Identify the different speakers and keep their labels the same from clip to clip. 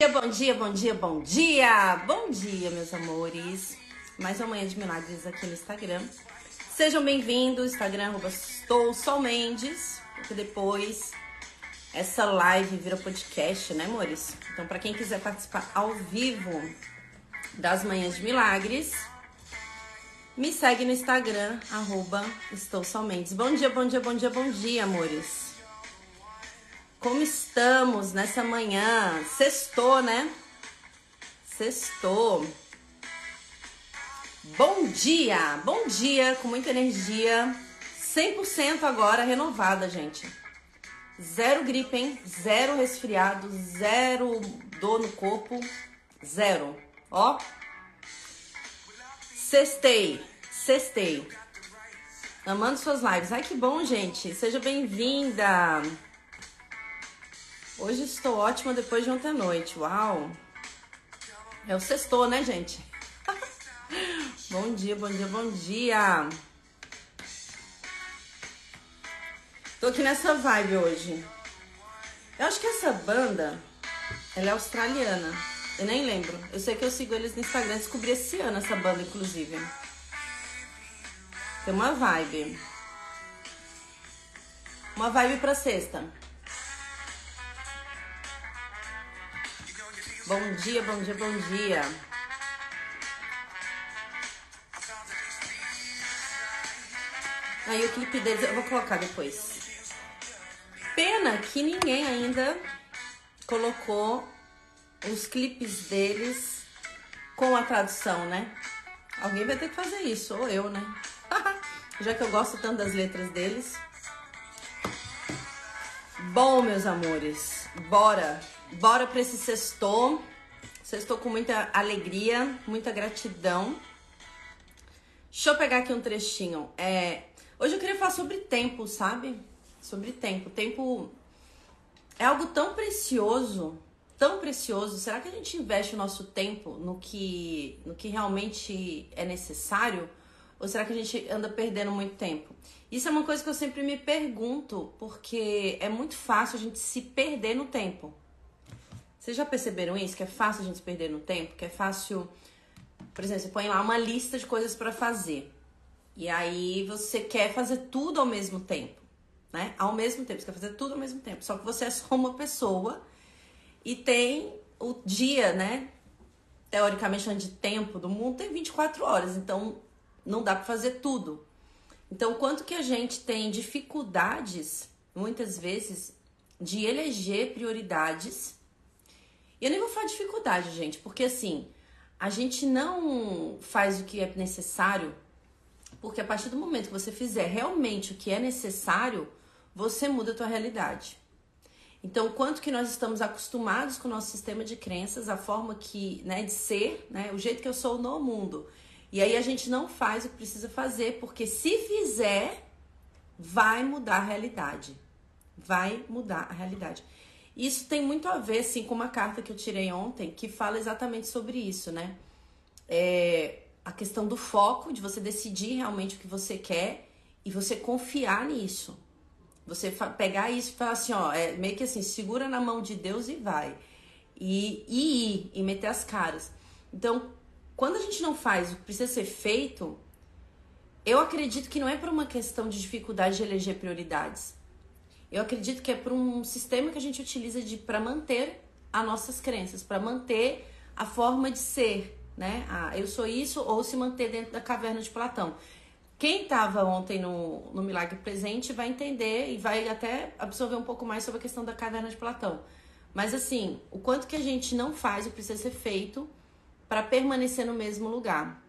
Speaker 1: Bom dia, bom dia, bom dia! Bom dia, meus amores! Mais uma manhã de milagres aqui no Instagram. Sejam bem-vindos, Instagram, estou Sol Mendes, porque depois essa live vira podcast, né, amores? Então, para quem quiser participar ao vivo das manhãs de milagres, me segue no Instagram, arroba estou Sol Mendes. Bom dia, bom dia, bom dia, bom dia, amores! Como estamos nessa manhã? Sextou, né? Sextou. Bom dia, bom dia, com muita energia, 100% agora renovada, gente. Zero gripe, hein? Zero resfriado, zero dor no corpo, zero. Ó. Sextei, sextei. Amando suas lives. Ai, que bom, gente. Seja bem-vinda. Hoje estou ótima depois de ontem à noite. Uau! É o sextou, né, gente? bom dia, bom dia, bom dia! Tô aqui nessa vibe hoje. Eu acho que essa banda, ela é australiana. Eu nem lembro. Eu sei que eu sigo eles no Instagram. Descobri esse ano essa banda, inclusive. Tem uma vibe. Uma vibe pra sexta. Bom dia, bom dia, bom dia. Aí o clipe deles eu vou colocar depois. Pena que ninguém ainda colocou os clipes deles com a tradução, né? Alguém vai ter que fazer isso, ou eu, né? Já que eu gosto tanto das letras deles. Bom, meus amores, bora! Bora para esse sextou. Sextou com muita alegria, muita gratidão. Deixa eu pegar aqui um trechinho. É, hoje eu queria falar sobre tempo, sabe? Sobre tempo. Tempo é algo tão precioso, tão precioso. Será que a gente investe o nosso tempo no que, no que realmente é necessário? Ou será que a gente anda perdendo muito tempo? Isso é uma coisa que eu sempre me pergunto, porque é muito fácil a gente se perder no tempo. Vocês já perceberam isso? Que é fácil a gente perder no tempo? Que é fácil. Por exemplo, você põe lá uma lista de coisas para fazer. E aí você quer fazer tudo ao mesmo tempo. Né? Ao mesmo tempo. Você quer fazer tudo ao mesmo tempo. Só que você é só uma pessoa e tem o dia, né? Teoricamente, de tempo do mundo tem 24 horas. Então não dá para fazer tudo. Então, quanto que a gente tem dificuldades, muitas vezes, de eleger prioridades e eu nem vou falar dificuldade, gente, porque assim, a gente não faz o que é necessário, porque a partir do momento que você fizer realmente o que é necessário, você muda a tua realidade. Então, quanto que nós estamos acostumados com o nosso sistema de crenças, a forma que, né, de ser, né, o jeito que eu sou no mundo. E aí a gente não faz o que precisa fazer, porque se fizer, vai mudar a realidade. Vai mudar a realidade. Isso tem muito a ver, sim, com uma carta que eu tirei ontem, que fala exatamente sobre isso, né? É a questão do foco, de você decidir realmente o que você quer e você confiar nisso. Você pegar isso e falar assim, ó, é meio que assim, segura na mão de Deus e vai. E, e ir, e meter as caras. Então, quando a gente não faz o que precisa ser feito, eu acredito que não é por uma questão de dificuldade de eleger prioridades. Eu acredito que é por um sistema que a gente utiliza para manter as nossas crenças, para manter a forma de ser, né? Ah, eu sou isso ou se manter dentro da caverna de Platão. Quem estava ontem no, no Milagre Presente vai entender e vai até absorver um pouco mais sobre a questão da caverna de Platão. Mas assim, o quanto que a gente não faz o precisa ser feito para permanecer no mesmo lugar.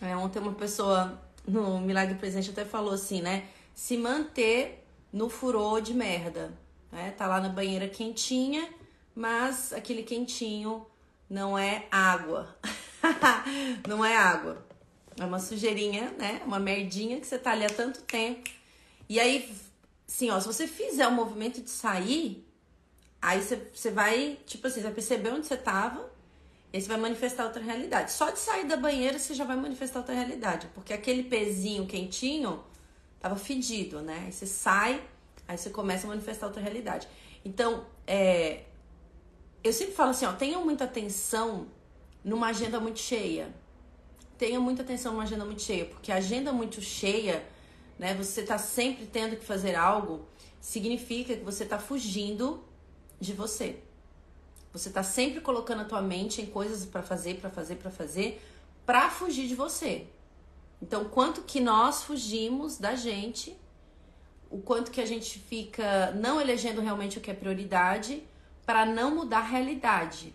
Speaker 1: É, ontem uma pessoa no Milagre Presente até falou assim, né? Se manter no furor de merda. Né? Tá lá na banheira quentinha, mas aquele quentinho não é água. não é água. É uma sujeirinha, né? Uma merdinha que você tá ali há tanto tempo. E aí, assim, ó, se você fizer o movimento de sair, aí você, você vai, tipo assim, você vai perceber onde você tava e aí você vai manifestar outra realidade. Só de sair da banheira você já vai manifestar outra realidade. Porque aquele pezinho quentinho tava fedido, né? Aí você sai, aí você começa a manifestar outra realidade. Então, é, eu sempre falo assim, ó, tenham muita atenção numa agenda muito cheia. Tenha muita atenção numa agenda muito cheia, porque agenda muito cheia, né, você tá sempre tendo que fazer algo, significa que você tá fugindo de você. Você tá sempre colocando a tua mente em coisas para fazer, para fazer, para fazer, para fugir de você. Então, quanto que nós fugimos da gente, o quanto que a gente fica não elegendo realmente o que é prioridade para não mudar a realidade.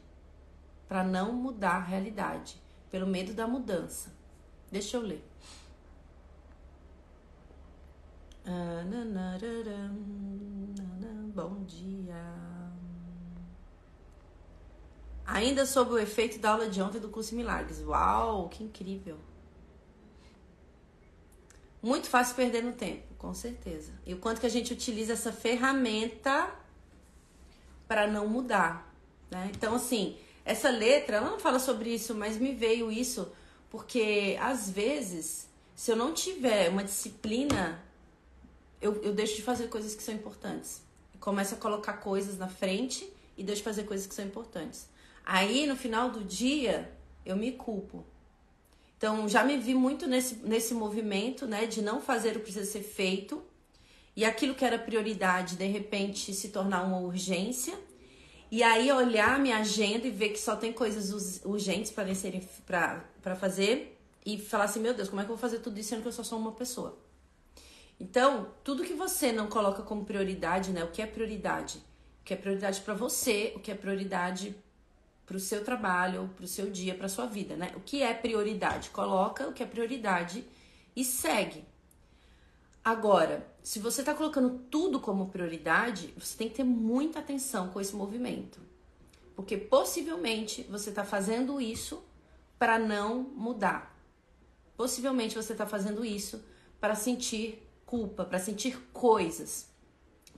Speaker 1: Para não mudar a realidade, pelo medo da mudança. Deixa eu ler. Ah, bom dia. Ainda sob o efeito da aula de ontem do curso Milagres. Uau, que incrível. Muito fácil perder no tempo, com certeza. E o quanto que a gente utiliza essa ferramenta para não mudar, né? Então, assim, essa letra, ela não fala sobre isso, mas me veio isso porque às vezes, se eu não tiver uma disciplina, eu, eu deixo de fazer coisas que são importantes. começo a colocar coisas na frente e deixo de fazer coisas que são importantes. Aí, no final do dia, eu me culpo. Então, já me vi muito nesse, nesse movimento, né, de não fazer o que precisa ser feito. E aquilo que era prioridade, de repente, se tornar uma urgência. E aí, olhar minha agenda e ver que só tem coisas urgentes para fazer. E falar assim, meu Deus, como é que eu vou fazer tudo isso sendo que eu só sou uma pessoa? Então, tudo que você não coloca como prioridade, né? O que é prioridade? O que é prioridade para você, o que é prioridade para o seu trabalho, para o seu dia, para sua vida, né? O que é prioridade? Coloca o que é prioridade e segue. Agora, se você está colocando tudo como prioridade, você tem que ter muita atenção com esse movimento, porque possivelmente você está fazendo isso para não mudar. Possivelmente você está fazendo isso para sentir culpa, para sentir coisas.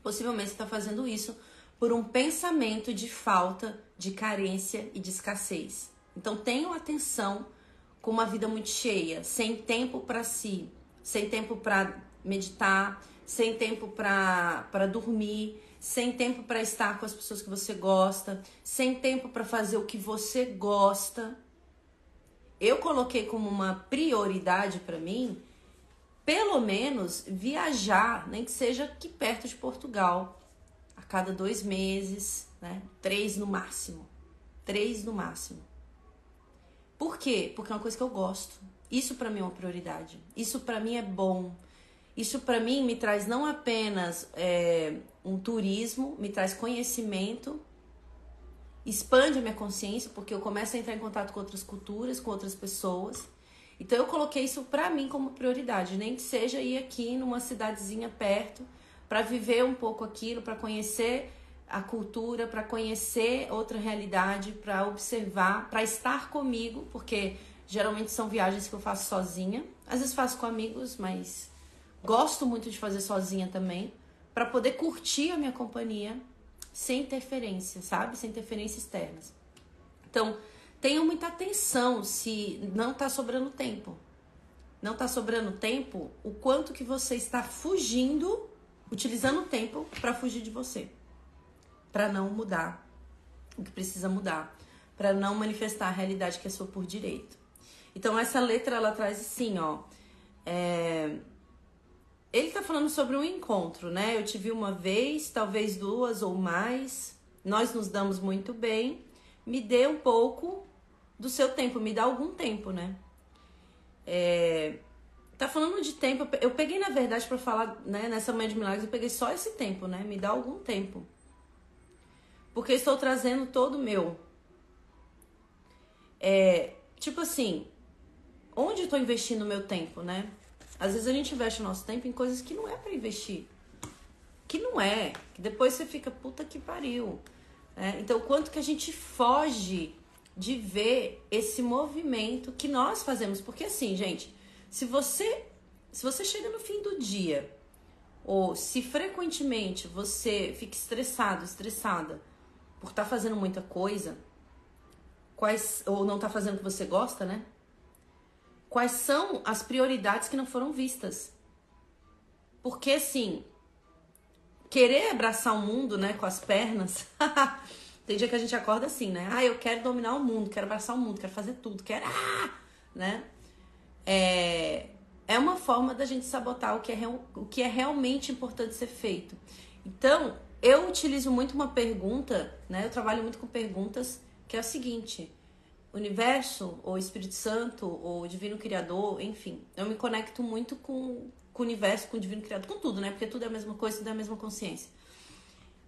Speaker 1: Possivelmente você está fazendo isso por um pensamento de falta, de carência e de escassez. Então tenham atenção com uma vida muito cheia, sem tempo para si, sem tempo para meditar, sem tempo para dormir, sem tempo para estar com as pessoas que você gosta, sem tempo para fazer o que você gosta. Eu coloquei como uma prioridade para mim, pelo menos viajar, nem que seja aqui perto de Portugal, cada dois meses, né? Três no máximo. Três no máximo. Por quê? Porque é uma coisa que eu gosto. Isso para mim é uma prioridade. Isso para mim é bom. Isso para mim me traz não apenas é, um turismo, me traz conhecimento, expande a minha consciência, porque eu começo a entrar em contato com outras culturas, com outras pessoas. Então eu coloquei isso para mim como prioridade, nem que seja ir aqui numa cidadezinha perto para viver um pouco aquilo, para conhecer a cultura, para conhecer outra realidade, para observar, para estar comigo, porque geralmente são viagens que eu faço sozinha. Às vezes faço com amigos, mas gosto muito de fazer sozinha também, para poder curtir a minha companhia sem interferência, sabe? Sem interferências externas. Então, tenham muita atenção se não está sobrando tempo. Não está sobrando tempo, o quanto que você está fugindo utilizando o tempo para fugir de você, para não mudar o que precisa mudar, para não manifestar a realidade que é sua por direito. Então essa letra ela traz assim, ó, é... ele tá falando sobre um encontro, né? Eu te vi uma vez, talvez duas ou mais. Nós nos damos muito bem. Me dê um pouco do seu tempo, me dá algum tempo, né? É, Tá falando de tempo. Eu peguei, na verdade, para falar, né, nessa manhã de milagres, eu peguei só esse tempo, né? Me dá algum tempo. Porque estou trazendo todo o meu. É, tipo assim, onde tô investindo o meu tempo, né? Às vezes a gente investe o nosso tempo em coisas que não é para investir. Que não é. Que depois você fica, puta que pariu. É, então, quanto que a gente foge de ver esse movimento que nós fazemos. Porque assim, gente, se você, se você chega no fim do dia, ou se frequentemente você fica estressado, estressada por estar tá fazendo muita coisa, quais ou não está fazendo o que você gosta, né? Quais são as prioridades que não foram vistas? Porque assim, querer abraçar o mundo, né, com as pernas, Tem dia que a gente acorda assim, né? Ah, eu quero dominar o mundo, quero abraçar o mundo, quero fazer tudo, quero. Ah! Né? É, é uma forma da gente sabotar o que, é, o que é realmente importante ser feito. Então, eu utilizo muito uma pergunta, né? Eu trabalho muito com perguntas, que é o seguinte: universo, ou Espírito Santo, ou Divino Criador, enfim, eu me conecto muito com, com o universo, com o Divino Criador, com tudo, né? Porque tudo é a mesma coisa, tudo é a mesma consciência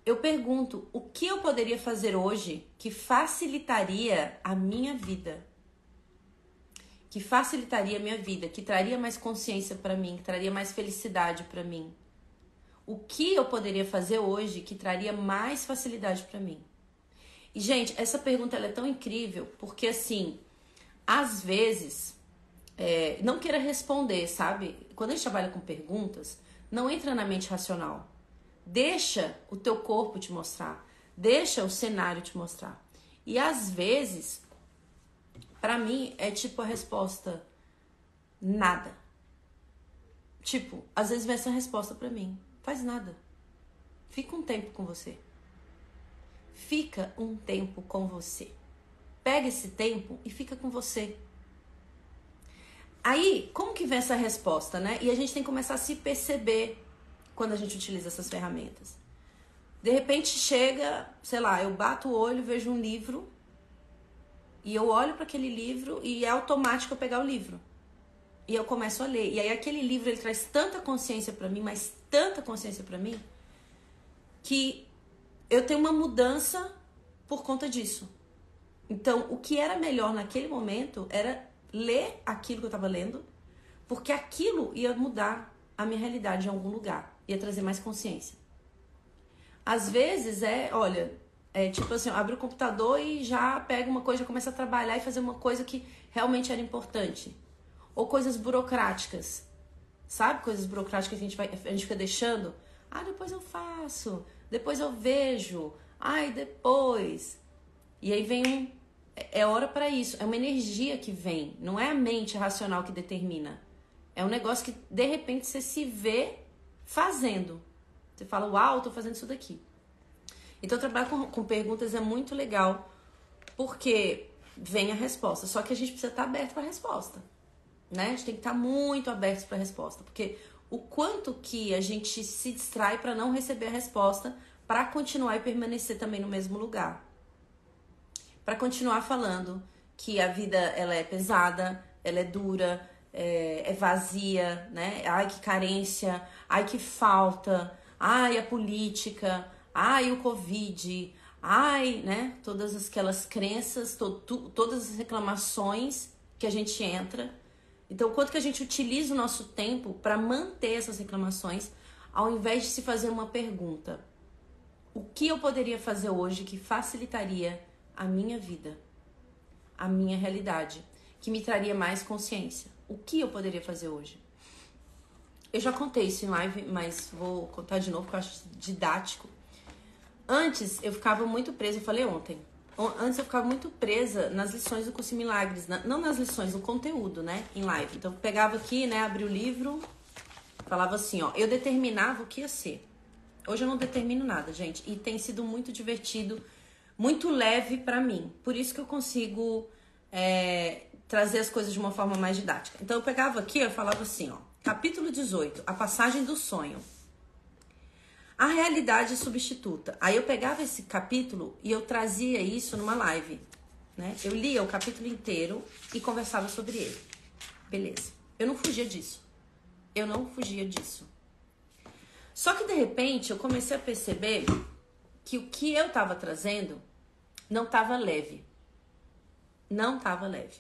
Speaker 1: eu pergunto o que eu poderia fazer hoje que facilitaria a minha vida. Que facilitaria a minha vida, que traria mais consciência para mim, que traria mais felicidade para mim. O que eu poderia fazer hoje que traria mais facilidade para mim? E gente, essa pergunta é tão incrível porque assim, às vezes, é, não queira responder, sabe? Quando a gente trabalha com perguntas, não entra na mente racional. Deixa o teu corpo te mostrar, deixa o cenário te mostrar. E às vezes, para mim é tipo a resposta nada. Tipo, às vezes vem essa resposta para mim, faz nada. Fica um tempo com você. Fica um tempo com você. Pega esse tempo e fica com você. Aí, como que vem essa resposta, né? E a gente tem que começar a se perceber quando a gente utiliza essas ferramentas. De repente chega, sei lá, eu bato o olho, vejo um livro e eu olho para aquele livro e é automático eu pegar o livro. E eu começo a ler. E aí aquele livro ele traz tanta consciência para mim, mas tanta consciência para mim, que eu tenho uma mudança por conta disso. Então, o que era melhor naquele momento era ler aquilo que eu estava lendo, porque aquilo ia mudar a minha realidade em algum lugar ia trazer mais consciência. Às vezes é, olha, é tipo assim, abre o computador e já pega uma coisa, já começa a trabalhar e fazer uma coisa que realmente era importante. Ou coisas burocráticas. Sabe? Coisas burocráticas que a gente, vai, a gente fica deixando. Ah, depois eu faço. Depois eu vejo. Ai, depois. E aí vem um. É, é hora para isso. É uma energia que vem. Não é a mente racional que determina. É um negócio que de repente você se vê fazendo. Você fala, uau, tô fazendo isso daqui. Então, trabalhar com, com perguntas é muito legal, porque vem a resposta. Só que a gente precisa estar aberto para a resposta. Né? A gente tem que estar muito aberto para a resposta. Porque o quanto que a gente se distrai para não receber a resposta, para continuar e permanecer também no mesmo lugar. Para continuar falando que a vida ela é pesada, ela é dura, é, é vazia, né? Ai, que carência, ai, que falta, ai, a política, ai, o Covid, ai, né? Todas aquelas crenças, to, todas as reclamações que a gente entra. Então, quanto que a gente utiliza o nosso tempo para manter essas reclamações, ao invés de se fazer uma pergunta: o que eu poderia fazer hoje que facilitaria a minha vida, a minha realidade, que me traria mais consciência? o que eu poderia fazer hoje? Eu já contei isso em live, mas vou contar de novo porque eu acho didático. Antes eu ficava muito presa, eu falei ontem. Antes eu ficava muito presa nas lições do curso Milagres, não nas lições, no conteúdo, né? Em live. Então eu pegava aqui, né? Abria o livro, falava assim, ó. Eu determinava o que ia ser. Hoje eu não determino nada, gente. E tem sido muito divertido, muito leve para mim. Por isso que eu consigo é, trazer as coisas de uma forma mais didática. Então eu pegava aqui, eu falava assim, ó, capítulo 18, a passagem do sonho. A realidade substituta. Aí eu pegava esse capítulo e eu trazia isso numa live, né? Eu lia o capítulo inteiro e conversava sobre ele. Beleza. Eu não fugia disso. Eu não fugia disso. Só que de repente eu comecei a perceber que o que eu estava trazendo não estava leve. Não estava leve.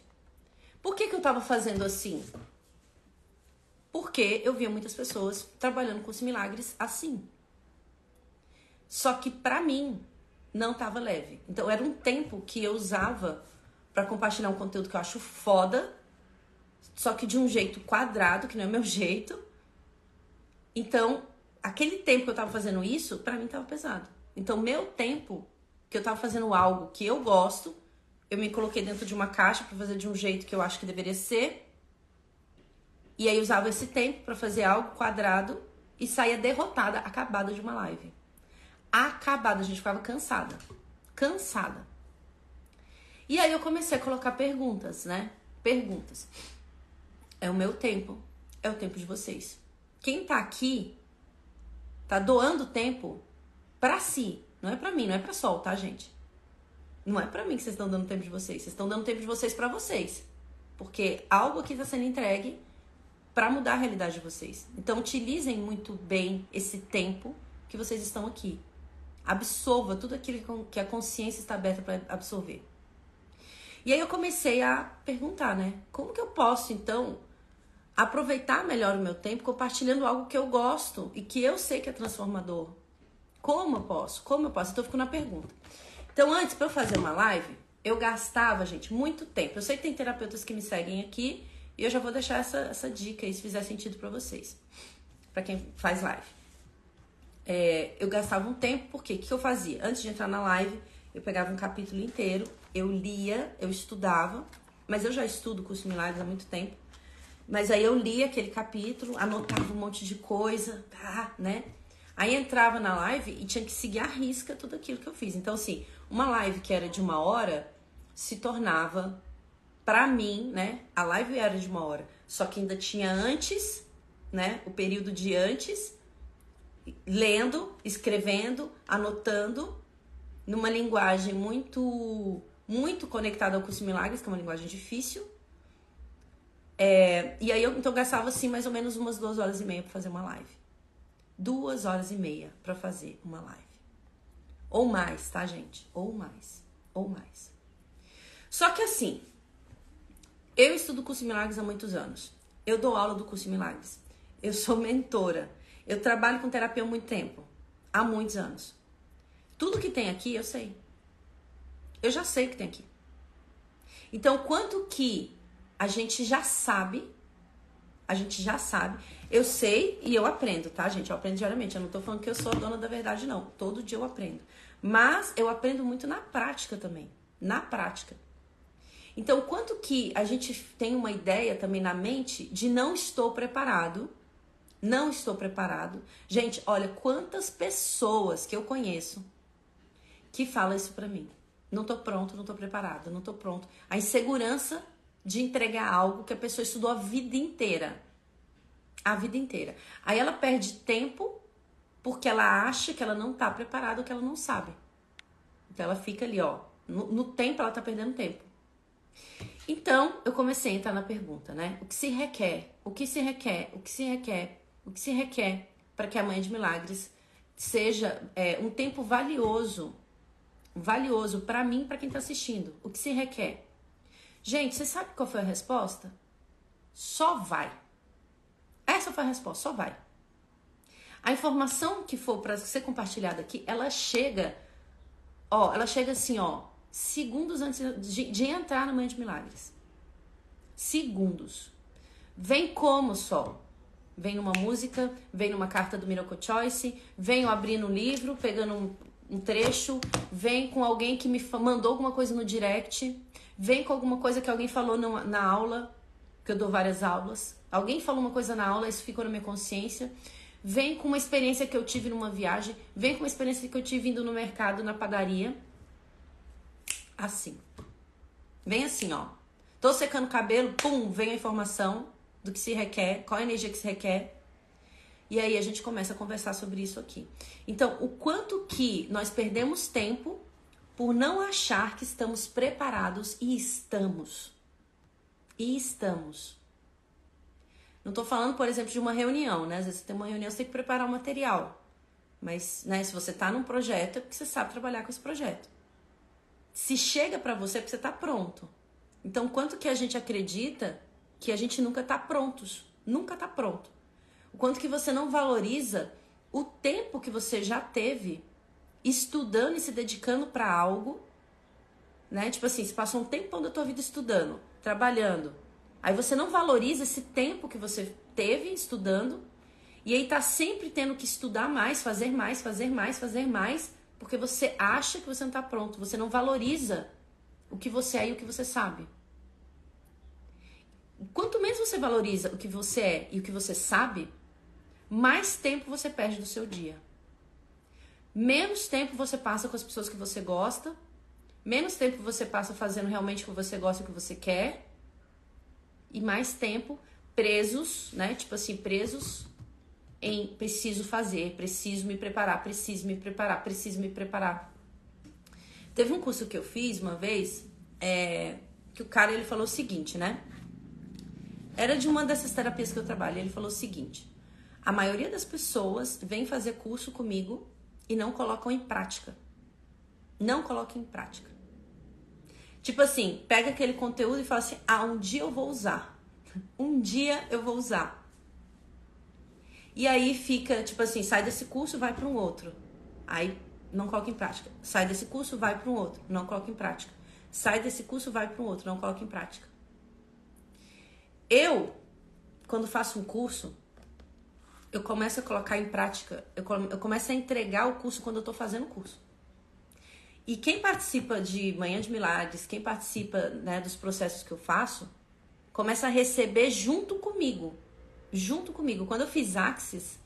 Speaker 1: Por que, que eu estava fazendo assim? Porque eu via muitas pessoas trabalhando com os milagres assim. Só que para mim não estava leve. Então era um tempo que eu usava para compartilhar um conteúdo que eu acho foda, só que de um jeito quadrado, que não é meu jeito. Então, aquele tempo que eu tava fazendo isso, para mim tava pesado. Então, meu tempo que eu tava fazendo algo que eu gosto, eu me coloquei dentro de uma caixa para fazer de um jeito que eu acho que deveria ser. E aí usava esse tempo para fazer algo quadrado e saía derrotada, acabada de uma live. Acabada, a gente ficava cansada. cansada. E aí eu comecei a colocar perguntas, né? Perguntas. É o meu tempo, é o tempo de vocês. Quem tá aqui tá doando tempo para si, não é para mim, não é para sol, tá, gente? Não é para mim que vocês estão dando tempo de vocês, vocês estão dando tempo de vocês para vocês. Porque algo aqui está sendo entregue para mudar a realidade de vocês. Então utilizem muito bem esse tempo que vocês estão aqui. Absorva tudo aquilo que a consciência está aberta para absorver. E aí eu comecei a perguntar, né? Como que eu posso então aproveitar melhor o meu tempo compartilhando algo que eu gosto e que eu sei que é transformador? Como eu posso? Como eu posso? Então eu fico na pergunta. Então antes para eu fazer uma live, eu gastava, gente, muito tempo. Eu sei que tem terapeutas que me seguem aqui e eu já vou deixar essa, essa dica aí se fizer sentido para vocês, para quem faz live. É, eu gastava um tempo, porque o que eu fazia? Antes de entrar na live, eu pegava um capítulo inteiro, eu lia, eu estudava, mas eu já estudo curso Milagres há muito tempo. Mas aí eu lia aquele capítulo, anotava um monte de coisa, tá, né? Aí entrava na live e tinha que seguir a risca tudo aquilo que eu fiz. Então, assim, uma live que era de uma hora, se tornava, para mim, né? A live era de uma hora, só que ainda tinha antes, né? O período de antes, lendo, escrevendo, anotando, numa linguagem muito, muito conectada ao curso Milagres, que é uma linguagem difícil. É, e aí eu então gastava assim mais ou menos umas duas horas e meia para fazer uma live. Duas horas e meia para fazer uma live. Ou mais, tá, gente? Ou mais. Ou mais. Só que assim, eu estudo curso Milagres há muitos anos. Eu dou aula do curso Milagres. Eu sou mentora. Eu trabalho com terapia há muito tempo. Há muitos anos. Tudo que tem aqui eu sei. Eu já sei o que tem aqui. Então, quanto que a gente já sabe, a gente já sabe. Eu sei e eu aprendo, tá, gente? Eu aprendo diariamente. Eu não tô falando que eu sou a dona da verdade, não. Todo dia eu aprendo. Mas eu aprendo muito na prática também. Na prática. Então, quanto que a gente tem uma ideia também na mente de não estou preparado, não estou preparado. Gente, olha quantas pessoas que eu conheço que falam isso para mim. Não tô pronto, não tô preparado, não tô pronto. A insegurança de entregar algo que a pessoa estudou a vida inteira. A vida inteira. Aí ela perde tempo porque ela acha que ela não tá preparada, que ela não sabe. Então ela fica ali, ó. No, no tempo ela tá perdendo tempo. Então, eu comecei a entrar na pergunta, né? O que se requer? O que se requer? O que se requer? O que se requer para que a Mãe de Milagres seja é, um tempo valioso, valioso para mim para quem está assistindo? O que se requer? Gente, você sabe qual foi a resposta? Só vai. Essa foi a resposta, só vai. A informação que for para ser compartilhada aqui, ela chega, ó, ela chega assim, ó, segundos antes de, de entrar no Manhã de Milagres. Segundos. Vem como sol? Vem numa música, vem numa carta do Miracle Choice, vem abrindo um livro, pegando um, um trecho, vem com alguém que me mandou alguma coisa no direct, vem com alguma coisa que alguém falou na, na aula, que eu dou várias aulas. Alguém falou uma coisa na aula, isso ficou na minha consciência. Vem com uma experiência que eu tive numa viagem, vem com uma experiência que eu tive indo no mercado, na padaria assim. Vem assim, ó. Tô secando o cabelo, pum, vem a informação do que se requer, qual a energia que se requer. E aí a gente começa a conversar sobre isso aqui. Então, o quanto que nós perdemos tempo por não achar que estamos preparados e estamos. E estamos. Não tô falando, por exemplo, de uma reunião, né? Às vezes você tem uma reunião, você tem que preparar o um material. Mas, né, se você tá num projeto, é porque você sabe trabalhar com esse projeto se chega para você é porque você tá pronto. Então, quanto que a gente acredita que a gente nunca tá prontos? Nunca tá pronto. O quanto que você não valoriza o tempo que você já teve estudando e se dedicando para algo, né? Tipo assim, você passou um tempão da tua vida estudando, trabalhando. Aí você não valoriza esse tempo que você teve estudando e aí tá sempre tendo que estudar mais, fazer mais, fazer mais, fazer mais porque você acha que você não está pronto, você não valoriza o que você é e o que você sabe. Quanto menos você valoriza o que você é e o que você sabe, mais tempo você perde do seu dia. menos tempo você passa com as pessoas que você gosta, menos tempo você passa fazendo realmente o que você gosta e o que você quer, e mais tempo presos, né? Tipo assim, presos em preciso fazer, preciso me preparar, preciso me preparar, preciso me preparar. Teve um curso que eu fiz uma vez, é, que o cara ele falou o seguinte, né? Era de uma dessas terapias que eu trabalho. Ele falou o seguinte: a maioria das pessoas vem fazer curso comigo e não colocam em prática. Não colocam em prática. Tipo assim, pega aquele conteúdo e fala assim: ah, um dia eu vou usar. Um dia eu vou usar. E aí fica, tipo assim, sai desse curso, vai para um outro. Aí não coloca em prática. Sai desse curso, vai para um outro. Não coloca em prática. Sai desse curso, vai para um outro. Não coloca em prática. Eu, quando faço um curso, eu começo a colocar em prática, eu, começo a entregar o curso quando eu estou fazendo o curso. E quem participa de Manhã de Milagres, quem participa né, dos processos que eu faço, começa a receber junto comigo. Junto comigo. Quando eu fiz Axis,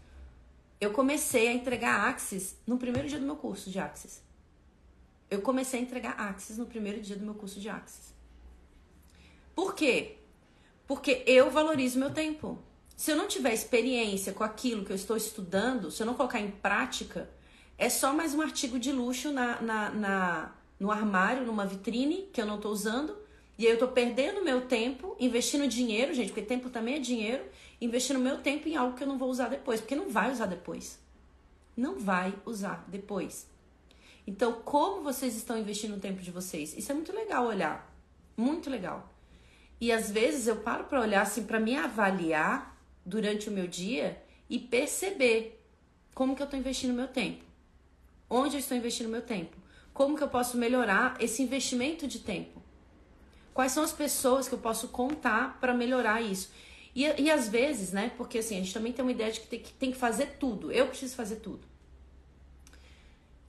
Speaker 1: eu comecei a entregar Axis no primeiro dia do meu curso de Axis. Eu comecei a entregar Axis no primeiro dia do meu curso de Axis. Por quê? Porque eu valorizo meu tempo. Se eu não tiver experiência com aquilo que eu estou estudando, se eu não colocar em prática, é só mais um artigo de luxo na, na, na no armário, numa vitrine que eu não estou usando. E aí eu estou perdendo meu tempo, investindo dinheiro, gente, porque tempo também é dinheiro, investindo meu tempo em algo que eu não vou usar depois, porque não vai usar depois. Não vai usar depois. Então, como vocês estão investindo o tempo de vocês? Isso é muito legal olhar. Muito legal. E às vezes eu paro para olhar assim, para me avaliar durante o meu dia e perceber como que eu estou investindo meu tempo. Onde eu estou investindo meu tempo? Como que eu posso melhorar esse investimento de tempo? Quais são as pessoas que eu posso contar para melhorar isso? E, e às vezes, né? Porque assim, a gente também tem uma ideia de que tem, que tem que fazer tudo. Eu preciso fazer tudo.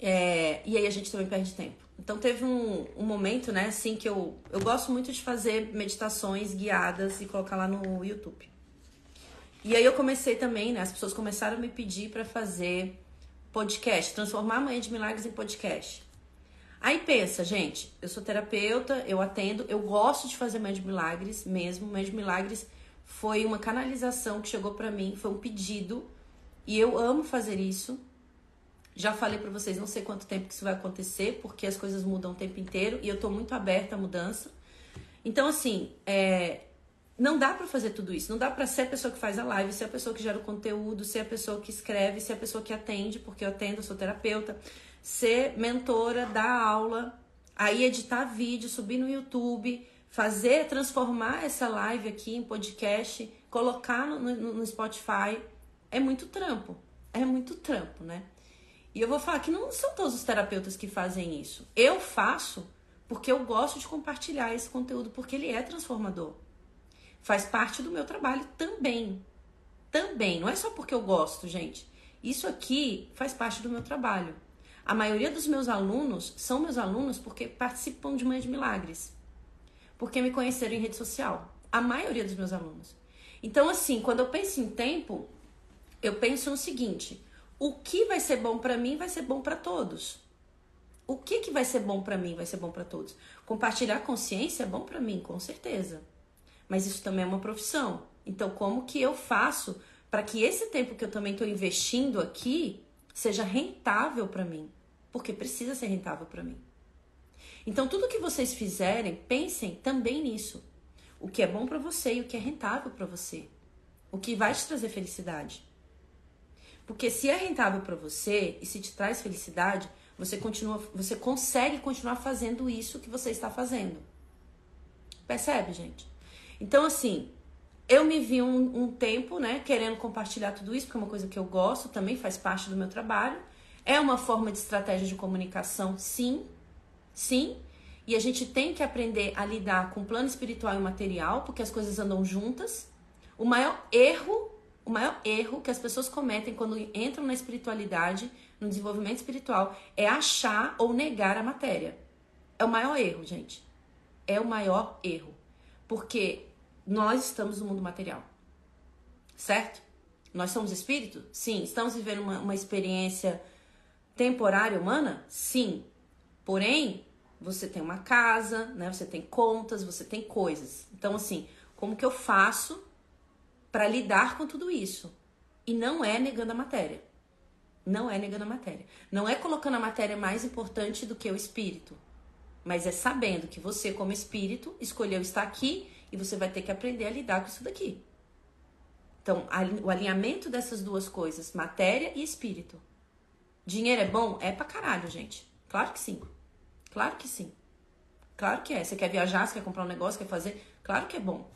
Speaker 1: É, e aí a gente também perde tempo. Então teve um, um momento, né, assim, que eu, eu gosto muito de fazer meditações guiadas e colocar lá no YouTube. E aí eu comecei também, né, as pessoas começaram a me pedir para fazer podcast, transformar a Manhã de Milagres em podcast. Aí pensa, gente, eu sou terapeuta, eu atendo, eu gosto de fazer Manhã de Milagres mesmo. Manhã de Milagres foi uma canalização que chegou para mim, foi um pedido, e eu amo fazer isso. Já falei para vocês, não sei quanto tempo que isso vai acontecer, porque as coisas mudam o tempo inteiro e eu tô muito aberta à mudança. Então, assim, é, não dá para fazer tudo isso. Não dá para ser a pessoa que faz a live, ser a pessoa que gera o conteúdo, ser a pessoa que escreve, ser a pessoa que atende, porque eu atendo, eu sou terapeuta, ser mentora, dar aula, aí editar vídeo, subir no YouTube, fazer, transformar essa live aqui em podcast, colocar no, no, no Spotify. É muito trampo. É muito trampo, né? E eu vou falar que não são todos os terapeutas que fazem isso. Eu faço porque eu gosto de compartilhar esse conteúdo, porque ele é transformador. Faz parte do meu trabalho também. Também. Não é só porque eu gosto, gente. Isso aqui faz parte do meu trabalho. A maioria dos meus alunos são meus alunos porque participam de Mãe de Milagres. Porque me conheceram em rede social. A maioria dos meus alunos. Então, assim, quando eu penso em tempo, eu penso no seguinte: o que vai ser bom para mim vai ser bom para todos. O que, que vai ser bom para mim vai ser bom para todos. Compartilhar consciência é bom para mim, com certeza. Mas isso também é uma profissão. Então, como que eu faço para que esse tempo que eu também estou investindo aqui seja rentável para mim? Porque precisa ser rentável para mim. Então, tudo que vocês fizerem, pensem também nisso. O que é bom para você e o que é rentável para você. O que vai te trazer felicidade. Porque se é rentável para você e se te traz felicidade, você continua, você consegue continuar fazendo isso que você está fazendo. Percebe, gente? Então, assim, eu me vi um, um tempo, né, querendo compartilhar tudo isso, porque é uma coisa que eu gosto, também faz parte do meu trabalho. É uma forma de estratégia de comunicação, sim, sim. E a gente tem que aprender a lidar com o plano espiritual e material, porque as coisas andam juntas. O maior erro o maior erro que as pessoas cometem quando entram na espiritualidade, no desenvolvimento espiritual, é achar ou negar a matéria. É o maior erro, gente. É o maior erro. Porque nós estamos no mundo material. Certo? Nós somos espírito? Sim. Estamos vivendo uma, uma experiência temporária humana? Sim. Porém, você tem uma casa, né? Você tem contas, você tem coisas. Então, assim, como que eu faço para lidar com tudo isso? E não é negando a matéria. Não é negando a matéria. Não é colocando a matéria mais importante do que o espírito. Mas é sabendo que você, como espírito, escolheu estar aqui e você vai ter que aprender a lidar com isso daqui. Então, o alinhamento dessas duas coisas, matéria e espírito. Dinheiro é bom? É pra caralho, gente. Claro que sim. Claro que sim. Claro que é. Você quer viajar, você quer comprar um negócio, quer fazer? Claro que é bom.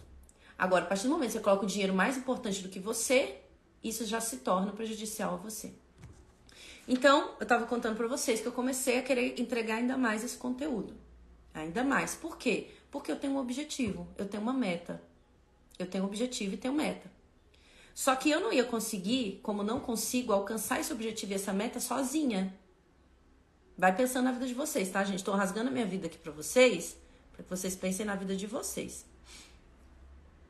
Speaker 1: Agora, a partir do momento que você coloca o dinheiro mais importante do que você, isso já se torna prejudicial a você. Então, eu estava contando para vocês que eu comecei a querer entregar ainda mais esse conteúdo. Ainda mais. Por quê? Porque eu tenho um objetivo, eu tenho uma meta. Eu tenho um objetivo e tenho meta. Só que eu não ia conseguir, como não consigo, alcançar esse objetivo e essa meta sozinha. Vai pensando na vida de vocês, tá, gente? Tô rasgando a minha vida aqui para vocês, para que vocês pensem na vida de vocês.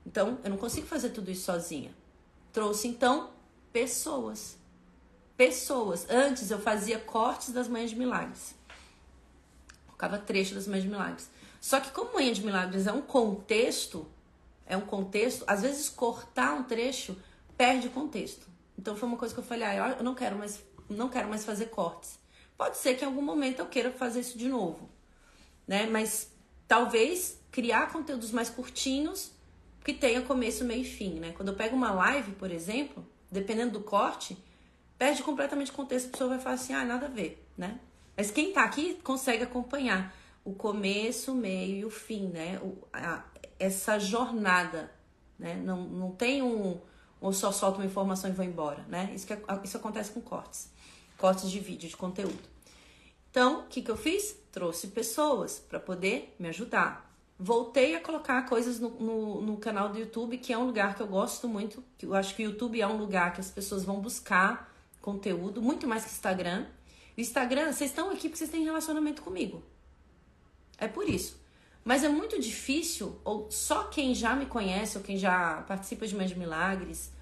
Speaker 1: Então, eu não consigo fazer tudo isso sozinha. Trouxe então pessoas pessoas. Antes eu fazia cortes das Manhãs de Milagres. Colocava trecho das Manhãs de Milagres. Só que como Manhã de Milagres é um contexto, é um contexto, às vezes cortar um trecho perde o contexto. Então foi uma coisa que eu falei, ah, eu não quero mais, não quero mais fazer cortes. Pode ser que em algum momento eu queira fazer isso de novo, né? Mas talvez criar conteúdos mais curtinhos que tenha começo, meio e fim, né? Quando eu pego uma live, por exemplo, dependendo do corte, perde completamente o contexto, a pessoa vai falar assim, ah, nada a ver, né? Mas quem tá aqui consegue acompanhar o começo, o meio e o fim, né? O, a, essa jornada, né? Não, não tem um, ou só solta uma informação e vou embora, né? Isso, que, isso acontece com cortes, cortes de vídeo, de conteúdo. Então, o que, que eu fiz? Trouxe pessoas para poder me ajudar. Voltei a colocar coisas no, no, no, canal do YouTube, que é um lugar que eu gosto muito, que eu acho que o YouTube é um lugar que as pessoas vão buscar conteúdo, muito mais que Instagram. O Instagram, vocês estão aqui porque vocês têm relacionamento comigo. É por isso. Mas é muito difícil, ou só quem já me conhece, ou quem já participa de Mãe de Milagres,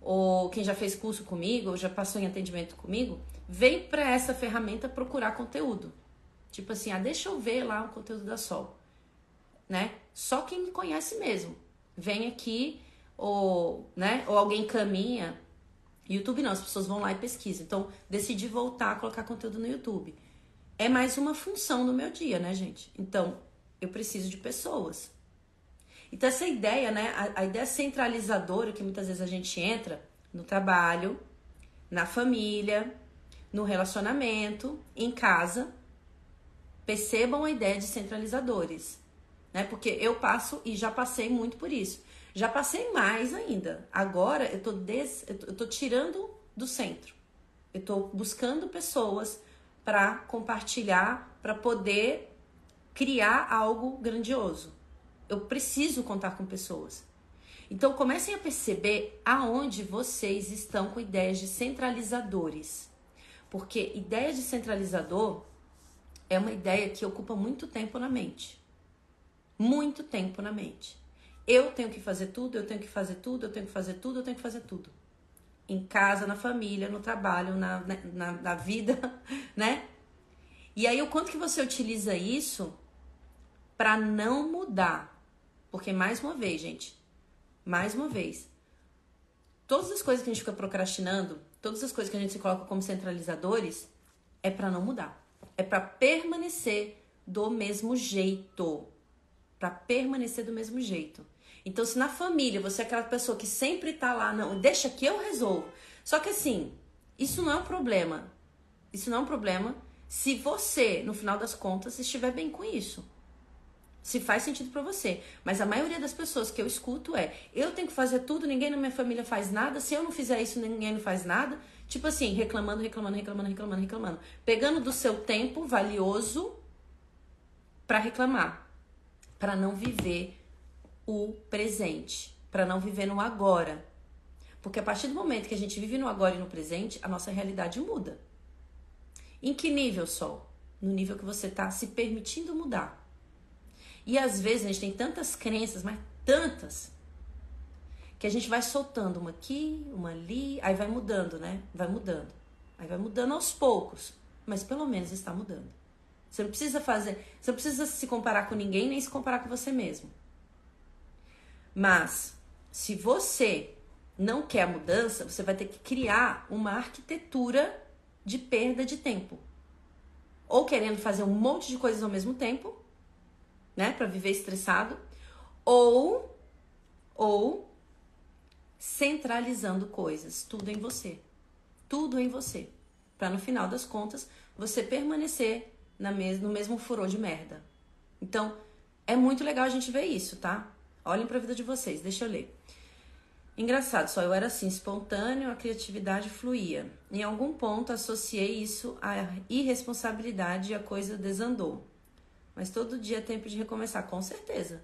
Speaker 1: ou quem já fez curso comigo, ou já passou em atendimento comigo, vem para essa ferramenta procurar conteúdo. Tipo assim, ah, deixa eu ver lá o conteúdo da Sol. Né? Só quem me conhece mesmo. Vem aqui, ou, né, ou alguém caminha YouTube não, as pessoas vão lá e pesquisam. Então, decidi voltar a colocar conteúdo no YouTube. É mais uma função no meu dia, né, gente? Então, eu preciso de pessoas. Então, essa ideia, né, a, a ideia centralizadora que muitas vezes a gente entra no trabalho, na família, no relacionamento, em casa, percebam a ideia de centralizadores, né? Porque eu passo e já passei muito por isso. Já passei mais ainda. Agora eu tô, des... eu tô tirando do centro. Eu tô buscando pessoas para compartilhar, para poder criar algo grandioso. Eu preciso contar com pessoas. Então comecem a perceber aonde vocês estão com ideias de centralizadores. Porque ideia de centralizador é uma ideia que ocupa muito tempo na mente. Muito tempo na mente. Eu tenho que fazer tudo, eu tenho que fazer tudo, eu tenho que fazer tudo, eu tenho que fazer tudo. Em casa, na família, no trabalho, na, na, na vida, né? E aí, o quanto que você utiliza isso para não mudar? Porque, mais uma vez, gente, mais uma vez, todas as coisas que a gente fica procrastinando, todas as coisas que a gente se coloca como centralizadores, é para não mudar. É para permanecer do mesmo jeito. Para permanecer do mesmo jeito. Então, se na família você é aquela pessoa que sempre tá lá, não, deixa que eu resolvo. Só que assim, isso não é um problema. Isso não é um problema se você, no final das contas, estiver bem com isso. Se faz sentido para você. Mas a maioria das pessoas que eu escuto é: eu tenho que fazer tudo, ninguém na minha família faz nada. Se eu não fizer isso, ninguém não faz nada. Tipo assim, reclamando, reclamando, reclamando, reclamando, reclamando. Pegando do seu tempo valioso para reclamar, para não viver o presente, para não viver no agora. Porque a partir do momento que a gente vive no agora e no presente, a nossa realidade muda. Em que nível, Sol? No nível que você está se permitindo mudar. E às vezes a gente tem tantas crenças, mas tantas, que a gente vai soltando uma aqui, uma ali, aí vai mudando, né? Vai mudando. Aí vai mudando aos poucos. mas pelo menos está mudando. Você não precisa fazer, você não precisa se comparar com ninguém nem se comparar com você mesmo. Mas se você não quer a mudança, você vai ter que criar uma arquitetura de perda de tempo. Ou querendo fazer um monte de coisas ao mesmo tempo, né, para viver estressado, ou ou centralizando coisas, tudo em você. Tudo em você. Para no final das contas você permanecer na mes no mesmo furor de merda. Então, é muito legal a gente ver isso, tá? Olhem para a vida de vocês, deixa eu ler. Engraçado, só eu era assim, espontâneo, a criatividade fluía. Em algum ponto associei isso à irresponsabilidade e a coisa desandou. Mas todo dia é tempo de recomeçar, com certeza.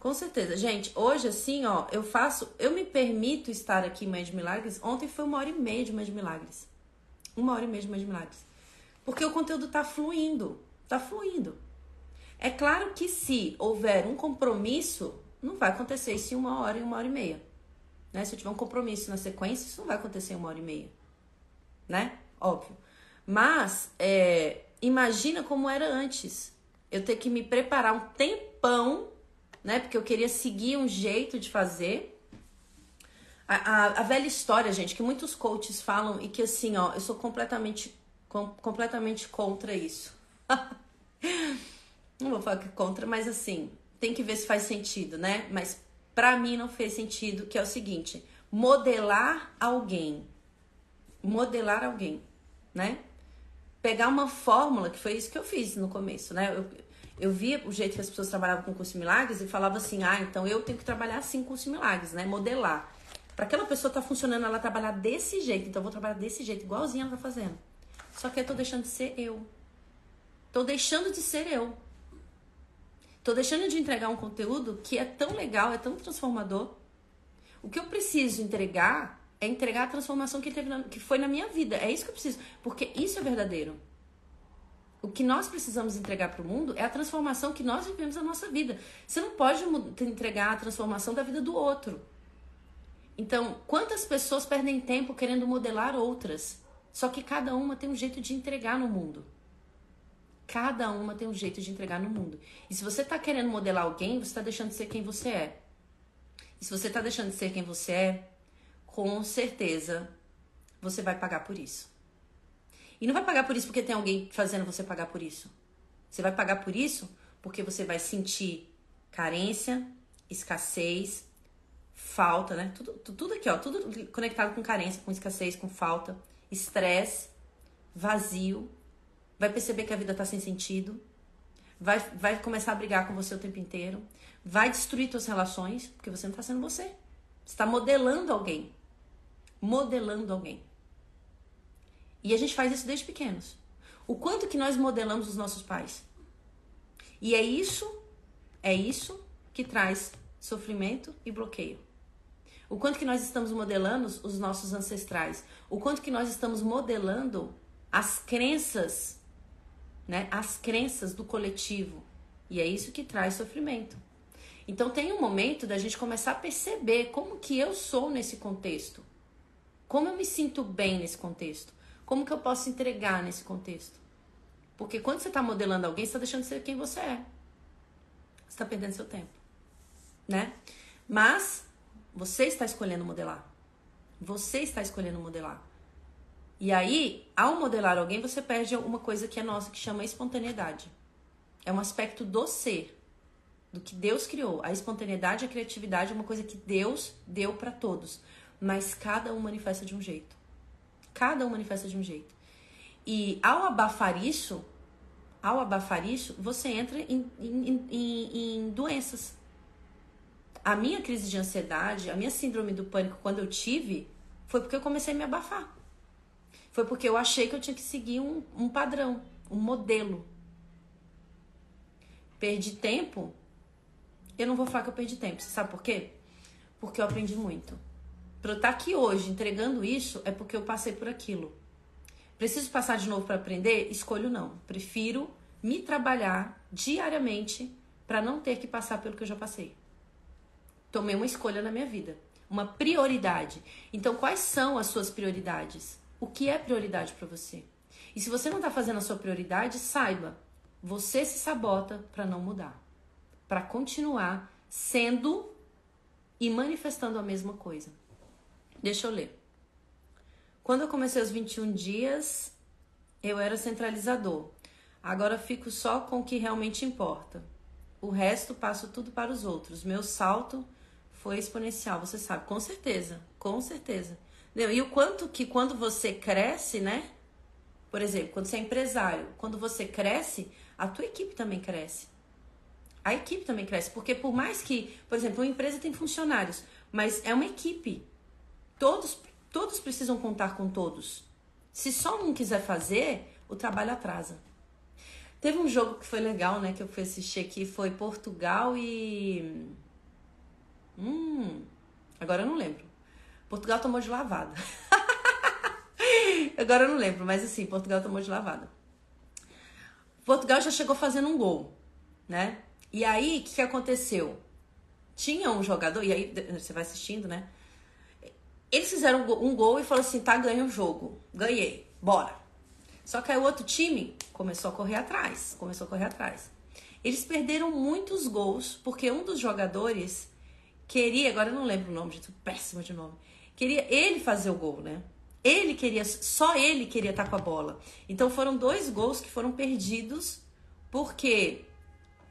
Speaker 1: Com certeza. Gente, hoje assim, ó, eu faço, eu me permito estar aqui em Mãe de Milagres. Ontem foi uma hora e meia de Mãe de Milagres. Uma hora e meia de Mãe de Milagres. Porque o conteúdo tá fluindo. Tá fluindo. É claro que se houver um compromisso, não vai acontecer isso em uma hora e uma hora e meia. Né? Se eu tiver um compromisso na sequência, isso não vai acontecer em uma hora e meia. Né? Óbvio. Mas, é, imagina como era antes. Eu ter que me preparar um tempão, né? Porque eu queria seguir um jeito de fazer. A, a, a velha história, gente, que muitos coaches falam e que assim, ó, eu sou completamente, com, completamente contra isso. não vou falar que contra, mas assim, tem que ver se faz sentido, né? Mas para mim não fez sentido, que é o seguinte: modelar alguém. Modelar alguém, né? Pegar uma fórmula, que foi isso que eu fiz no começo, né? Eu, eu via o jeito que as pessoas trabalhavam com curso de milagres e falava assim: ah, então eu tenho que trabalhar assim com curso de milagres, né? Modelar. Para aquela pessoa tá funcionando, ela trabalhar desse jeito, então eu vou trabalhar desse jeito, igualzinho ela tá fazendo. Só que eu tô deixando de ser eu. Tô deixando de ser eu. Tô deixando de entregar um conteúdo que é tão legal, é tão transformador. O que eu preciso entregar é entregar a transformação que, teve na, que foi na minha vida. É isso que eu preciso, porque isso é verdadeiro. O que nós precisamos entregar para o mundo é a transformação que nós vivemos na nossa vida. Você não pode entregar a transformação da vida do outro. Então, quantas pessoas perdem tempo querendo modelar outras? Só que cada uma tem um jeito de entregar no mundo. Cada uma tem um jeito de entregar no mundo. E se você está querendo modelar alguém, você está deixando de ser quem você é. E se você está deixando de ser quem você é, com certeza você vai pagar por isso. E não vai pagar por isso porque tem alguém fazendo você pagar por isso. Você vai pagar por isso porque você vai sentir carência, escassez, falta, né? Tudo, tudo aqui, ó, tudo conectado com carência, com escassez, com falta, estresse, vazio, vai perceber que a vida tá sem sentido, vai, vai começar a brigar com você o tempo inteiro, vai destruir suas relações, porque você não tá sendo você. Você está modelando alguém. Modelando alguém. E a gente faz isso desde pequenos. O quanto que nós modelamos os nossos pais. E é isso, é isso que traz sofrimento e bloqueio. O quanto que nós estamos modelando os nossos ancestrais. O quanto que nós estamos modelando as crenças né, as crenças do coletivo. E é isso que traz sofrimento. Então tem um momento da gente começar a perceber como que eu sou nesse contexto. Como eu me sinto bem nesse contexto. Como que eu posso entregar nesse contexto. Porque quando você está modelando alguém, você está deixando de ser quem você é. Você está perdendo seu tempo. Né? Mas você está escolhendo modelar. Você está escolhendo modelar. E aí, ao modelar alguém, você perde uma coisa que é nossa, que chama espontaneidade. É um aspecto do ser, do que Deus criou. A espontaneidade, a criatividade é uma coisa que Deus deu para todos, mas cada um manifesta de um jeito. Cada um manifesta de um jeito. E ao abafar isso, ao abafar isso, você entra em, em, em, em doenças. A minha crise de ansiedade, a minha síndrome do pânico, quando eu tive, foi porque eu comecei a me abafar. Foi porque eu achei que eu tinha que seguir um, um padrão, um modelo. Perdi tempo? Eu não vou falar que eu perdi tempo. Você sabe por quê? Porque eu aprendi muito. Para eu estar aqui hoje entregando isso, é porque eu passei por aquilo. Preciso passar de novo para aprender? Escolho não. Prefiro me trabalhar diariamente para não ter que passar pelo que eu já passei. Tomei uma escolha na minha vida, uma prioridade. Então, quais são as suas prioridades? o que é prioridade para você. E se você não está fazendo a sua prioridade, saiba, você se sabota para não mudar, para continuar sendo e manifestando a mesma coisa. Deixa eu ler. Quando eu comecei os 21 dias, eu era centralizador. Agora fico só com o que realmente importa. O resto passo tudo para os outros. Meu salto foi exponencial, você sabe, com certeza, com certeza. E o quanto que quando você cresce, né? Por exemplo, quando você é empresário, quando você cresce, a tua equipe também cresce. A equipe também cresce, porque por mais que, por exemplo, uma empresa tem funcionários, mas é uma equipe. Todos, todos precisam contar com todos. Se só um quiser fazer, o trabalho atrasa. Teve um jogo que foi legal, né, que eu fui assistir aqui, foi Portugal e Hum, agora eu não lembro. Portugal tomou de lavada. agora eu não lembro, mas assim, Portugal tomou de lavada. Portugal já chegou fazendo um gol, né? E aí, o que, que aconteceu? Tinha um jogador, e aí você vai assistindo, né? Eles fizeram um gol e falaram assim: tá, ganha o jogo. Ganhei, bora. Só que aí o outro time começou a correr atrás. Começou a correr atrás. Eles perderam muitos gols porque um dos jogadores queria, agora eu não lembro o nome, gente, péssimo de nome. Queria ele fazer o gol, né? Ele queria, só ele queria estar com a bola. Então foram dois gols que foram perdidos porque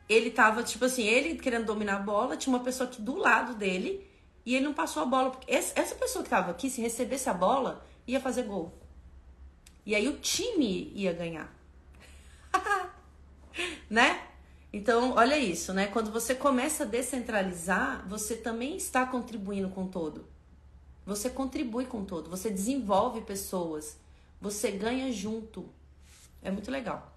Speaker 1: ele tava, tipo assim, ele querendo dominar a bola, tinha uma pessoa aqui do lado dele e ele não passou a bola. Porque essa pessoa que tava aqui, se recebesse a bola, ia fazer gol. E aí o time ia ganhar. né? Então, olha isso, né? Quando você começa a descentralizar, você também está contribuindo com todo. Você contribui com todo, você desenvolve pessoas, você ganha junto. É muito legal.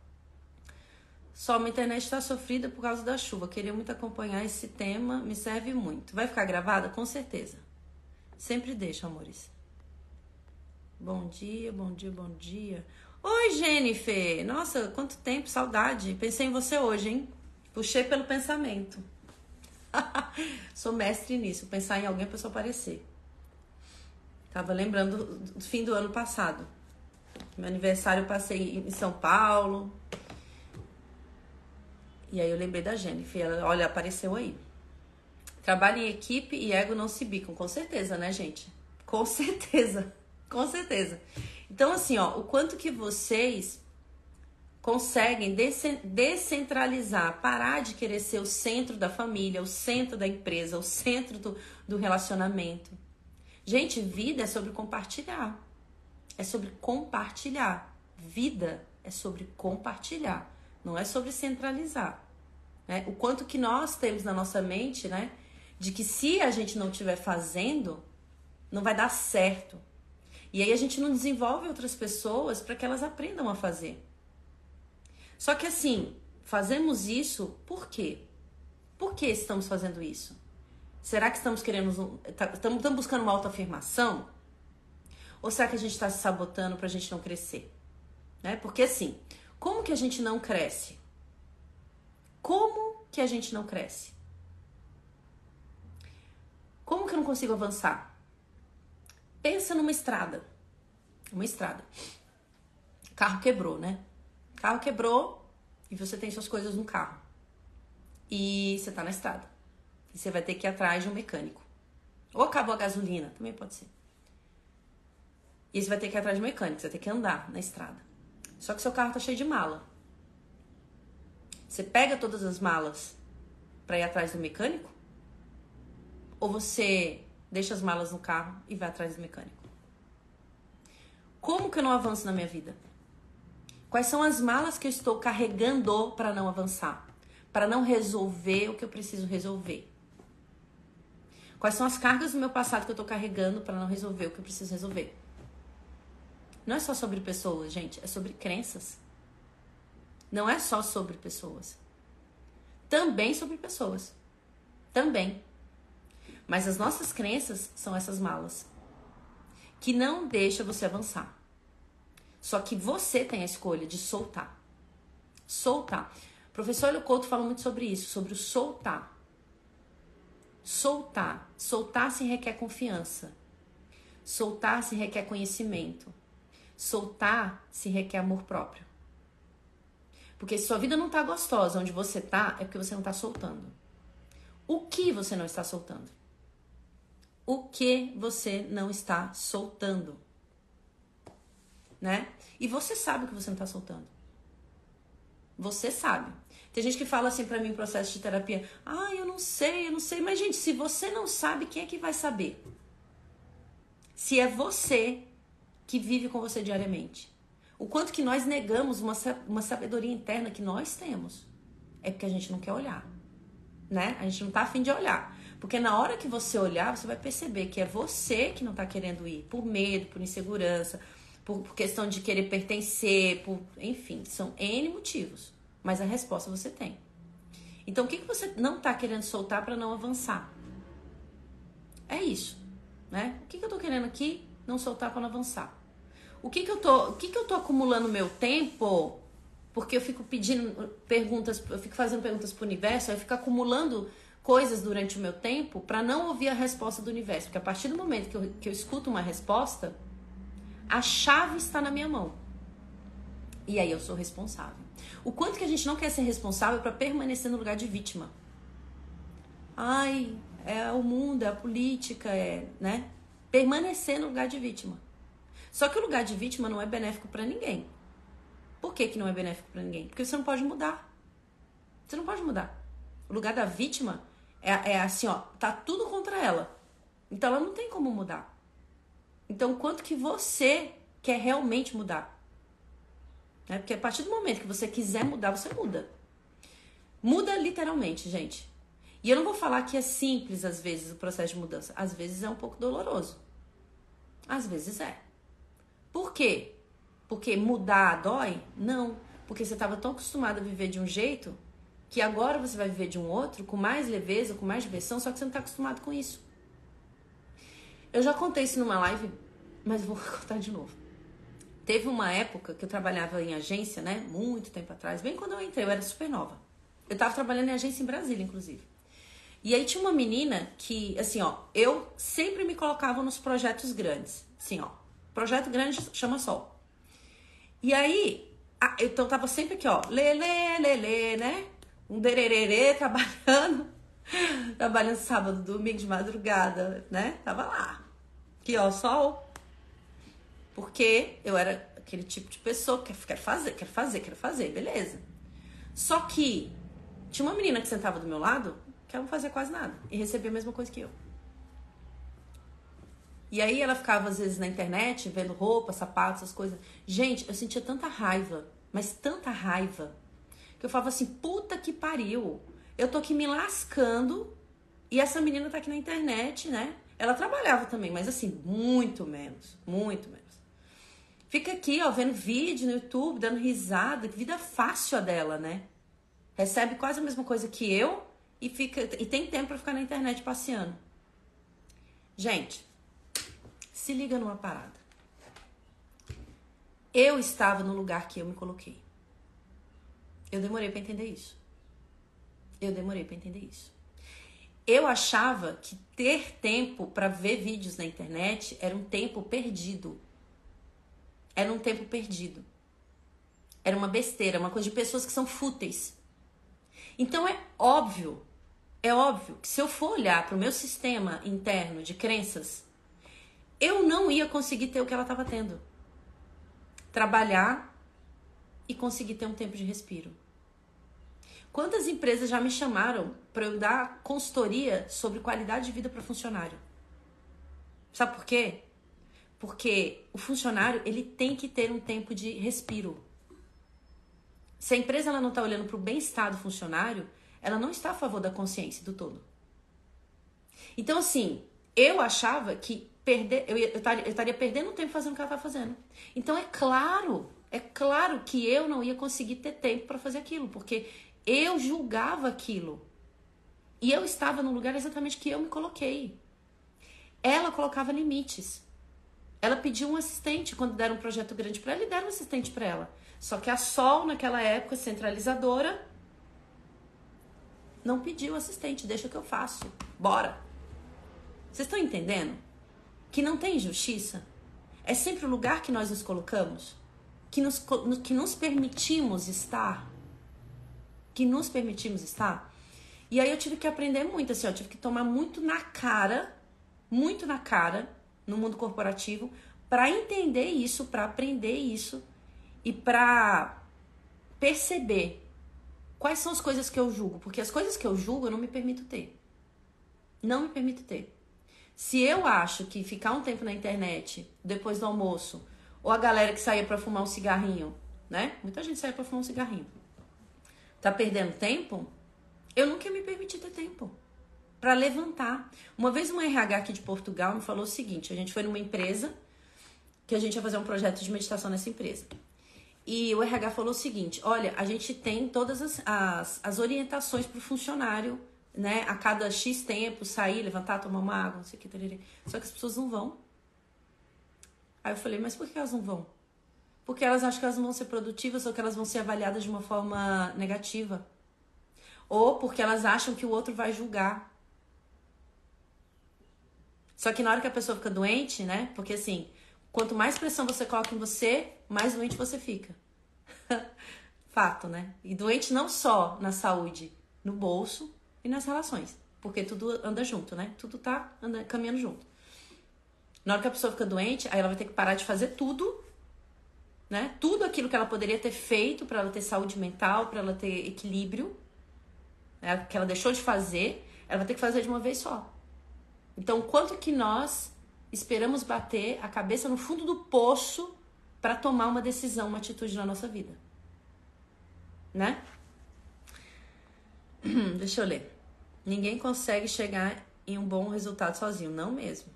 Speaker 1: Só a internet está sofrida por causa da chuva. Queria muito acompanhar esse tema, me serve muito. Vai ficar gravada? Com certeza. Sempre deixa, amores. Bom dia, bom dia, bom dia. Oi, Jennifer! Nossa, quanto tempo, saudade. Pensei em você hoje, hein? Puxei pelo pensamento. Sou mestre nisso, pensar em alguém para pessoa aparecer. Tava lembrando do fim do ano passado. Meu aniversário eu passei em São Paulo. E aí eu lembrei da Jennifer. Ela, olha, apareceu aí. Trabalho em equipe e ego não se bicam. Com certeza, né, gente? Com certeza. Com certeza. Então, assim, ó, o quanto que vocês conseguem descentralizar, parar de querer ser o centro da família, o centro da empresa, o centro do, do relacionamento. Gente, vida é sobre compartilhar. É sobre compartilhar. Vida é sobre compartilhar. Não é sobre centralizar. Né? O quanto que nós temos na nossa mente, né? De que se a gente não estiver fazendo, não vai dar certo. E aí a gente não desenvolve outras pessoas para que elas aprendam a fazer. Só que assim, fazemos isso por quê? Por que estamos fazendo isso? Será que estamos querendo. Tá, estamos, estamos buscando uma autoafirmação? Ou será que a gente está se sabotando para a gente não crescer? Né? Porque assim, como que a gente não cresce? Como que a gente não cresce? Como que eu não consigo avançar? Pensa numa estrada. Uma estrada. O carro quebrou, né? Carro quebrou e você tem suas coisas no carro. E você tá na estrada. E você vai ter que ir atrás de um mecânico. Ou acabou a gasolina, também pode ser. E você vai ter que ir atrás de um mecânico, você vai ter que andar na estrada. Só que seu carro tá cheio de mala. Você pega todas as malas para ir atrás do mecânico? Ou você deixa as malas no carro e vai atrás do mecânico? Como que eu não avanço na minha vida? Quais são as malas que eu estou carregando para não avançar? Para não resolver o que eu preciso resolver? Quais são as cargas do meu passado que eu estou carregando para não resolver o que eu preciso resolver? Não é só sobre pessoas, gente, é sobre crenças. Não é só sobre pessoas. Também sobre pessoas. Também. Mas as nossas crenças são essas malas que não deixa você avançar. Só que você tem a escolha de soltar. Soltar. O professor Leocouto fala muito sobre isso, sobre o soltar. Soltar. Soltar se requer confiança. Soltar se requer conhecimento. Soltar se requer amor próprio. Porque se sua vida não tá gostosa onde você tá, é porque você não tá soltando. O que você não está soltando? O que você não está soltando? Né? E você sabe que você não tá soltando. Você sabe. Tem gente que fala assim para mim processo de terapia: "Ah, eu não sei, eu não sei". Mas gente, se você não sabe, quem é que vai saber? Se é você que vive com você diariamente. O quanto que nós negamos uma, uma sabedoria interna que nós temos. É porque a gente não quer olhar. Né? A gente não tá afim de olhar. Porque na hora que você olhar, você vai perceber que é você que não tá querendo ir. Por medo, por insegurança, por, questão de querer pertencer, por. Enfim, são N motivos. Mas a resposta você tem. Então, o que, que você não está querendo soltar para não avançar? É isso, né? O que, que eu estou querendo aqui não soltar para não avançar? O que, que eu tô, o que, que eu tô acumulando meu tempo? Porque eu fico pedindo perguntas, eu fico fazendo perguntas para o universo, eu fico acumulando coisas durante o meu tempo para não ouvir a resposta do universo. Porque a partir do momento que eu, que eu escuto uma resposta, a chave está na minha mão. E aí eu sou responsável. O quanto que a gente não quer ser responsável para permanecer no lugar de vítima. Ai, é o mundo, é a política, é, né? Permanecer no lugar de vítima. Só que o lugar de vítima não é benéfico para ninguém. Por que, que não é benéfico para ninguém? Porque você não pode mudar. Você não pode mudar. O lugar da vítima é, é assim, ó, tá tudo contra ela. Então ela não tem como mudar. Então, quanto que você quer realmente mudar? Né? Porque a partir do momento que você quiser mudar, você muda. Muda literalmente, gente. E eu não vou falar que é simples às vezes o processo de mudança. Às vezes é um pouco doloroso. Às vezes é. Por quê? Porque mudar dói? Não. Porque você estava tão acostumado a viver de um jeito que agora você vai viver de um outro com mais leveza, com mais diversão, só que você não está acostumado com isso. Eu já contei isso numa live, mas vou contar de novo. Teve uma época que eu trabalhava em agência, né? Muito tempo atrás, bem quando eu entrei, eu era super nova. Eu tava trabalhando em agência em Brasília, inclusive. E aí tinha uma menina que, assim, ó, eu sempre me colocava nos projetos grandes. Assim, ó, projeto grande chama Sol. E aí, então eu tava sempre aqui, ó, lê, lê, lê, lê, né? Um dererê trabalhando. trabalhando sábado, domingo de madrugada, né? Tava lá. Aqui, ó, sol, porque eu era aquele tipo de pessoa que quer fazer, quer fazer, quer fazer, beleza. Só que tinha uma menina que sentava do meu lado que ela não fazia quase nada e recebia a mesma coisa que eu. E aí ela ficava às vezes na internet vendo roupa, sapatos, essas coisas. Gente, eu sentia tanta raiva, mas tanta raiva, que eu falava assim: puta que pariu. Eu tô aqui me lascando e essa menina tá aqui na internet, né? Ela trabalhava também, mas assim, muito menos, muito menos. Fica aqui, ó, vendo vídeo no YouTube, dando risada, vida fácil a dela, né? Recebe quase a mesma coisa que eu e fica e tem tempo para ficar na internet passeando. Gente, se liga numa parada. Eu estava no lugar que eu me coloquei. Eu demorei para entender isso. Eu demorei para entender isso. Eu achava que ter tempo para ver vídeos na internet era um tempo perdido. Era um tempo perdido. Era uma besteira, uma coisa de pessoas que são fúteis. Então é óbvio, é óbvio que se eu for olhar para o meu sistema interno de crenças, eu não ia conseguir ter o que ela estava tendo. Trabalhar e conseguir ter um tempo de respiro. Quantas empresas já me chamaram para eu dar consultoria sobre qualidade de vida para funcionário? Sabe por quê? Porque o funcionário, ele tem que ter um tempo de respiro. Se a empresa ela não está olhando para o bem-estar do funcionário, ela não está a favor da consciência do todo. Então, assim, eu achava que perder, eu, estaria perdendo tempo fazendo o que ela está fazendo. Então, é claro, é claro que eu não ia conseguir ter tempo para fazer aquilo, porque eu julgava aquilo. E eu estava no lugar exatamente que eu me coloquei. Ela colocava limites. Ela pediu um assistente quando deram um projeto grande para ela e deram um assistente para ela. Só que a Sol, naquela época, centralizadora, não pediu assistente. Deixa que eu faço. Bora. Vocês estão entendendo? Que não tem justiça? É sempre o lugar que nós nos colocamos? Que nos, que nos permitimos estar? Que nos permitimos estar? E aí eu tive que aprender muito, assim, eu tive que tomar muito na cara, muito na cara, no mundo corporativo, para entender isso, para aprender isso e para perceber quais são as coisas que eu julgo, porque as coisas que eu julgo eu não me permito ter. Não me permito ter. Se eu acho que ficar um tempo na internet depois do almoço, ou a galera que saía para fumar um cigarrinho, né? Muita gente saía para fumar um cigarrinho. Tá perdendo tempo? Eu nunca me permitir ter tempo para levantar. Uma vez uma RH aqui de Portugal me falou o seguinte: a gente foi numa empresa que a gente ia fazer um projeto de meditação nessa empresa. E o RH falou o seguinte: olha, a gente tem todas as, as, as orientações para o funcionário né, a cada X tempo sair, levantar, tomar uma água, não sei o que, tarará. só que as pessoas não vão. Aí eu falei, mas por que elas não vão? Porque elas acham que elas não vão ser produtivas ou que elas vão ser avaliadas de uma forma negativa. Ou porque elas acham que o outro vai julgar. Só que na hora que a pessoa fica doente, né? Porque assim, quanto mais pressão você coloca em você, mais doente você fica. Fato, né? E doente não só na saúde, no bolso, e nas relações. Porque tudo anda junto, né? Tudo tá andando, caminhando junto. Na hora que a pessoa fica doente, aí ela vai ter que parar de fazer tudo, né? Tudo aquilo que ela poderia ter feito para ela ter saúde mental, para ela ter equilíbrio, né? que ela deixou de fazer, ela vai ter que fazer de uma vez só. Então, quanto que nós esperamos bater a cabeça no fundo do poço para tomar uma decisão, uma atitude na nossa vida? Né? Deixa eu ler. Ninguém consegue chegar em um bom resultado sozinho, não mesmo.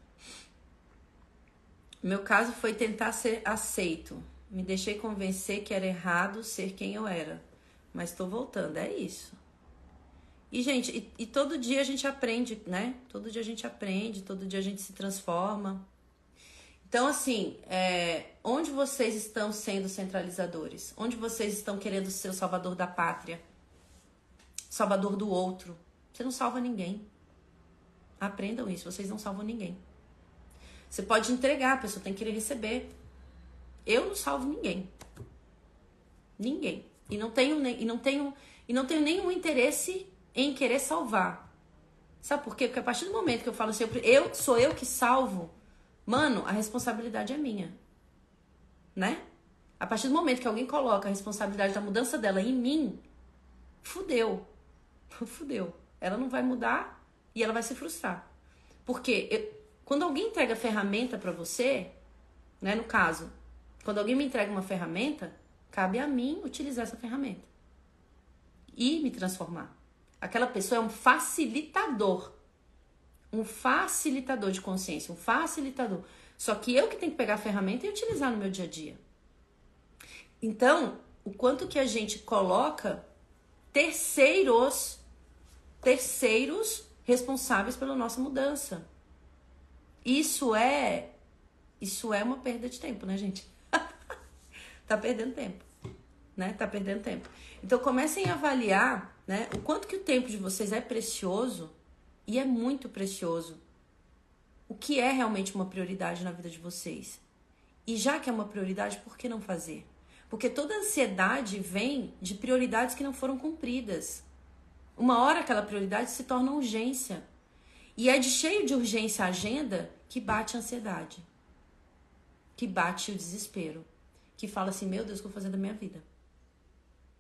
Speaker 1: Meu caso foi tentar ser aceito. Me deixei convencer que era errado ser quem eu era. Mas tô voltando, é isso. E, gente, e, e, todo dia a gente aprende, né? Todo dia a gente aprende, todo dia a gente se transforma. Então, assim, é, onde vocês estão sendo centralizadores? Onde vocês estão querendo ser o salvador da pátria? salvador do outro. Você não salva ninguém. Aprendam isso, vocês não salvam ninguém. Você pode entregar, a pessoa tem que querer receber. Eu não salvo ninguém. Ninguém. E não tenho e não tenho e não tenho nenhum interesse em querer salvar. Sabe por quê? Porque a partir do momento que eu falo assim, eu sou eu que salvo, mano, a responsabilidade é minha. Né? A partir do momento que alguém coloca a responsabilidade da mudança dela em mim, fudeu. fudeu. Ela não vai mudar e ela vai se frustrar. Porque eu, quando alguém entrega ferramenta para você, né, no caso, quando alguém me entrega uma ferramenta, cabe a mim utilizar essa ferramenta e me transformar. Aquela pessoa é um facilitador. Um facilitador de consciência, um facilitador. Só que eu que tenho que pegar a ferramenta e utilizar no meu dia a dia. Então, o quanto que a gente coloca terceiros terceiros responsáveis pela nossa mudança. Isso é isso é uma perda de tempo, né, gente? Tá perdendo tempo, né? Tá perdendo tempo. Então comecem a avaliar, né, o quanto que o tempo de vocês é precioso e é muito precioso. O que é realmente uma prioridade na vida de vocês? E já que é uma prioridade, por que não fazer? Porque toda ansiedade vem de prioridades que não foram cumpridas. Uma hora aquela prioridade se torna urgência. E é de cheio de urgência a agenda que bate a ansiedade. Que bate o desespero. Que fala assim, meu Deus, o que eu vou fazer da minha vida?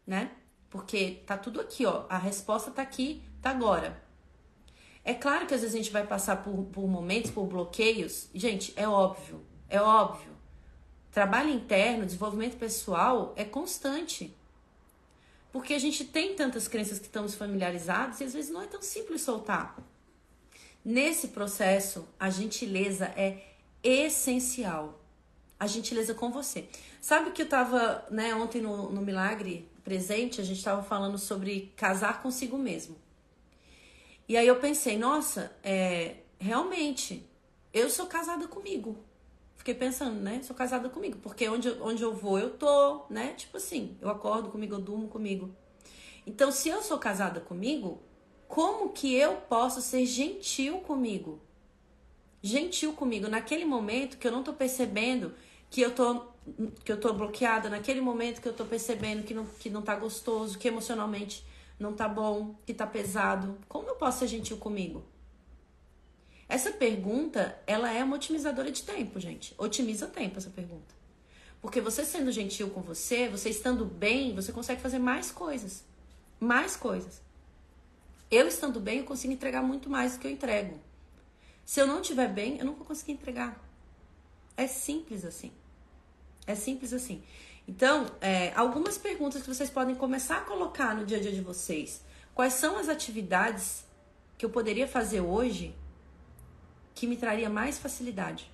Speaker 1: Né? Porque tá tudo aqui, ó. A resposta tá aqui, tá agora. É claro que às vezes a gente vai passar por, por momentos, por bloqueios. Gente, é óbvio. É óbvio. Trabalho interno, desenvolvimento pessoal é constante. Porque a gente tem tantas crenças que estamos familiarizados e às vezes não é tão simples soltar. Nesse processo, a gentileza é essencial. A gentileza com você. Sabe que eu tava, né, ontem no, no Milagre Presente, a gente tava falando sobre casar consigo mesmo. E aí eu pensei, nossa, é, realmente, eu sou casada comigo fiquei pensando, né? Sou casada comigo, porque onde, onde eu vou, eu tô, né? Tipo assim, eu acordo comigo, eu durmo comigo. Então, se eu sou casada comigo, como que eu posso ser gentil comigo? gentil comigo naquele momento que eu não tô percebendo que eu tô que eu tô bloqueada, naquele momento que eu tô percebendo que não, que não tá gostoso, que emocionalmente não tá bom, que tá pesado. Como eu posso ser gentil comigo? Essa pergunta, ela é uma otimizadora de tempo, gente. Otimiza tempo essa pergunta. Porque você sendo gentil com você, você estando bem, você consegue fazer mais coisas. Mais coisas. Eu estando bem, eu consigo entregar muito mais do que eu entrego. Se eu não estiver bem, eu não vou conseguir entregar. É simples assim. É simples assim. Então, é, algumas perguntas que vocês podem começar a colocar no dia a dia de vocês. Quais são as atividades que eu poderia fazer hoje que me traria mais facilidade?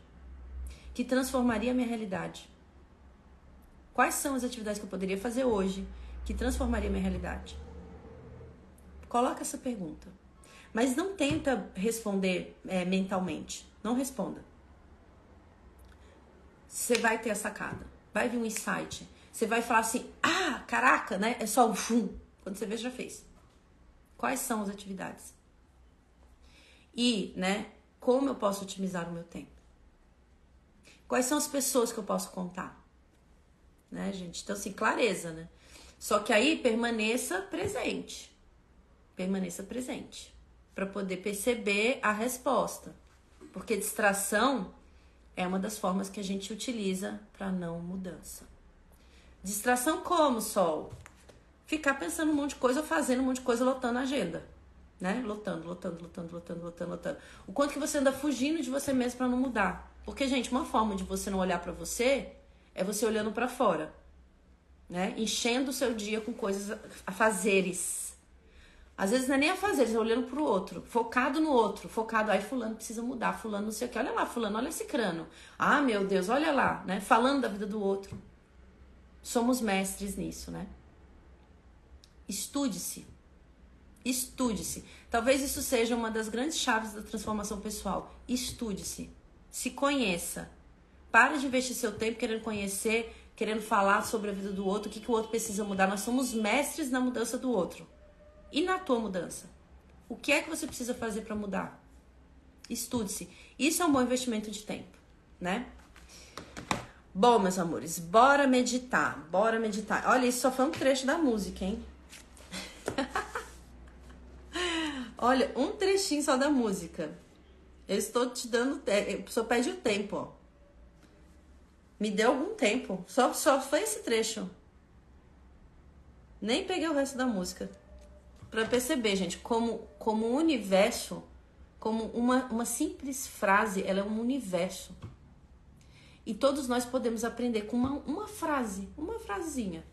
Speaker 1: Que transformaria a minha realidade? Quais são as atividades que eu poderia fazer hoje que transformaria a minha realidade? Coloca essa pergunta. Mas não tenta responder é, mentalmente. Não responda. Você vai ter a sacada. Vai vir um insight. Você vai falar assim: ah, caraca, né? É só o fum. Quando você vê, já fez. Quais são as atividades? E, né? Como eu posso otimizar o meu tempo? Quais são as pessoas que eu posso contar? Né, gente? Então, assim, clareza, né? Só que aí permaneça presente permaneça presente para poder perceber a resposta. Porque distração é uma das formas que a gente utiliza para não mudança. Distração como, Sol? Ficar pensando um monte de coisa, fazendo um monte de coisa, lotando a agenda. Né? Lotando, lotando, lotando, lotando, lotando, lotando. O quanto que você anda fugindo de você mesmo para não mudar. Porque, gente, uma forma de você não olhar para você é você olhando para fora. Né? Enchendo o seu dia com coisas a fazeres às vezes não é nem a fazer, eles olhando pro outro, focado no outro, focado, aí fulano precisa mudar, fulano não sei o que, olha lá, fulano, olha esse crânio. Ah, meu Deus, olha lá, né? Falando da vida do outro. Somos mestres nisso, né? Estude-se. Estude-se. Talvez isso seja uma das grandes chaves da transformação pessoal. Estude-se. Se conheça. Pare de investir seu tempo querendo conhecer, querendo falar sobre a vida do outro, o que, que o outro precisa mudar. Nós somos mestres na mudança do outro. E na tua mudança? O que é que você precisa fazer para mudar? Estude-se. Isso é um bom investimento de tempo, né? Bom, meus amores, bora meditar. Bora meditar. Olha, isso só foi um trecho da música, hein? Olha, um trechinho só da música. Eu estou te dando. Só pede o tempo, ó. Me deu algum tempo. Só, só foi esse trecho. Nem peguei o resto da música para perceber, gente, como, como o universo, como uma, uma simples frase, ela é um universo. E todos nós podemos aprender com uma, uma frase, uma frasezinha.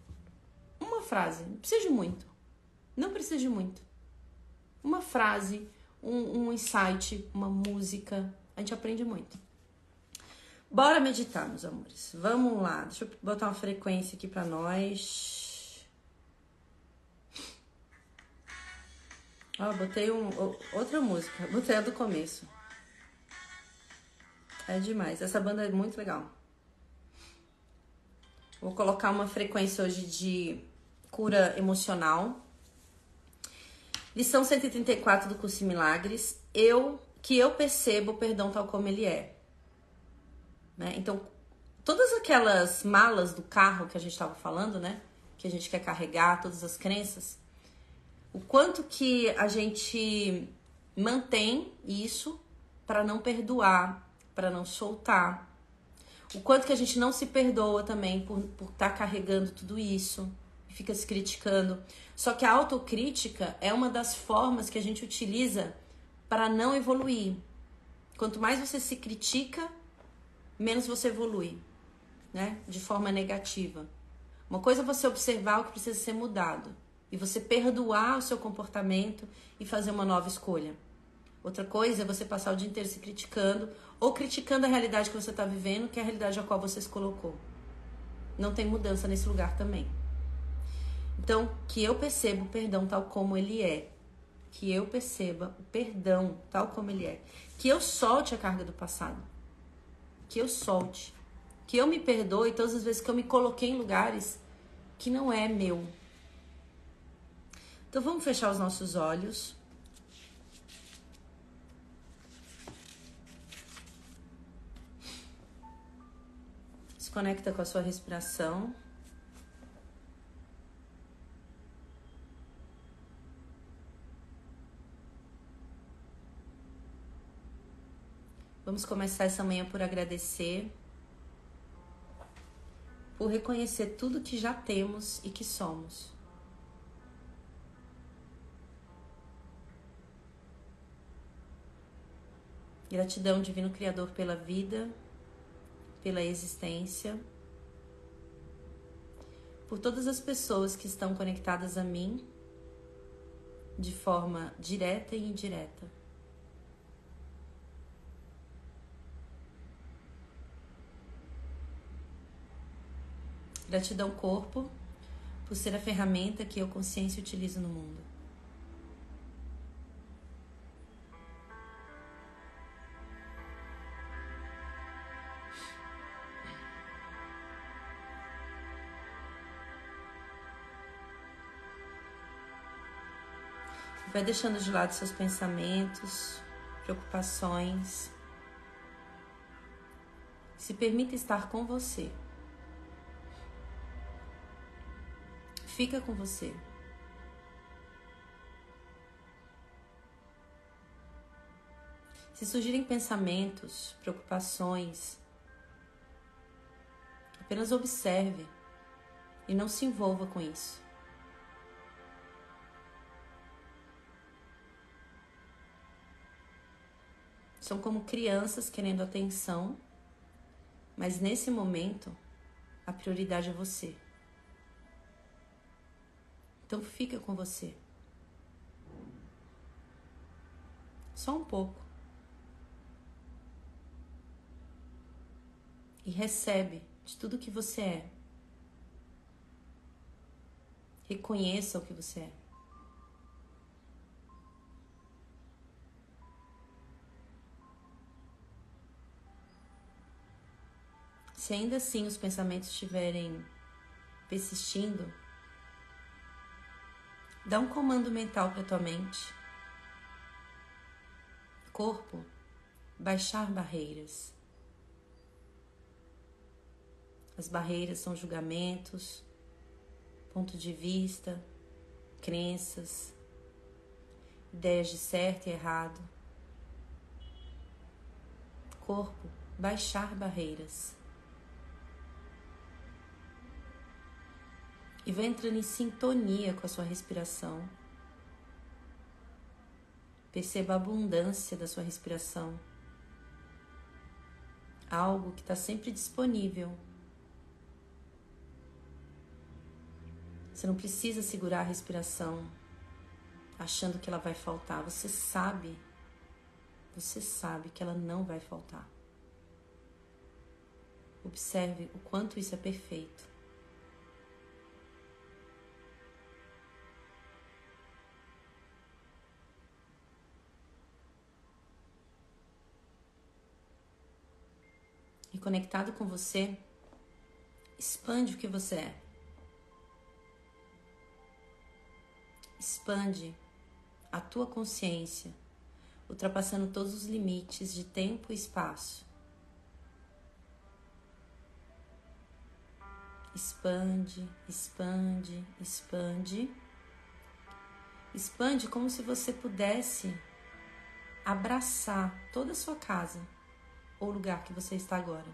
Speaker 1: Uma frase, não precisa de muito. Não precisa de muito. Uma frase, um, um insight, uma música, a gente aprende muito. Bora meditar, meus amores. Vamos lá. Deixa eu botar uma frequência aqui para nós. Ó, botei um, outra música. Botei a do começo. É demais. Essa banda é muito legal. Vou colocar uma frequência hoje de cura emocional. Lição 134 do curso Milagres. Eu que eu percebo o perdão tal como ele é. Né? Então, todas aquelas malas do carro que a gente estava falando, né? Que a gente quer carregar, todas as crenças, o quanto que a gente mantém isso para não perdoar, para não soltar. O quanto que a gente não se perdoa também por estar tá carregando tudo isso fica se criticando. Só que a autocrítica é uma das formas que a gente utiliza para não evoluir. Quanto mais você se critica, menos você evolui, né? De forma negativa. Uma coisa é você observar o que precisa ser mudado e você perdoar o seu comportamento e fazer uma nova escolha. Outra coisa é você passar o dia inteiro se criticando ou criticando a realidade que você está vivendo, que é a realidade a qual você se colocou. Não tem mudança nesse lugar também. Então, que eu perceba o perdão tal como ele é. Que eu perceba o perdão tal como ele é. Que eu solte a carga do passado. Que eu solte. Que eu me perdoe todas as vezes que eu me coloquei em lugares que não é meu, então vamos fechar os nossos olhos. Se conecta com a sua respiração. Vamos começar essa manhã por agradecer, por reconhecer tudo que já temos e que somos. Gratidão, Divino Criador, pela vida, pela existência, por todas as pessoas que estão conectadas a mim de forma direta e indireta. Gratidão, corpo, por ser a ferramenta que eu, consciência, utilizo no mundo. Vai deixando de lado seus pensamentos, preocupações. Se permita estar com você. Fica com você. Se surgirem pensamentos, preocupações, apenas observe e não se envolva com isso. São como crianças querendo atenção, mas nesse momento a prioridade é você. Então fica com você. Só um pouco. E recebe de tudo que você é. Reconheça o que você é. Se ainda assim os pensamentos estiverem persistindo, Dá um comando mental para tua mente. Corpo, baixar barreiras. As barreiras são julgamentos, ponto de vista, crenças, ideias de certo e errado. Corpo, baixar barreiras. E vai entrando em sintonia com a sua respiração. Perceba a abundância da sua respiração. Algo que está sempre disponível. Você não precisa segurar a respiração achando que ela vai faltar. Você sabe, você sabe que ela não vai faltar. Observe o quanto isso é perfeito. Conectado com você, expande o que você é. Expande a tua consciência, ultrapassando todos os limites de tempo e espaço. Expande, expande, expande. Expande como se você pudesse abraçar toda a sua casa ou lugar que você está agora.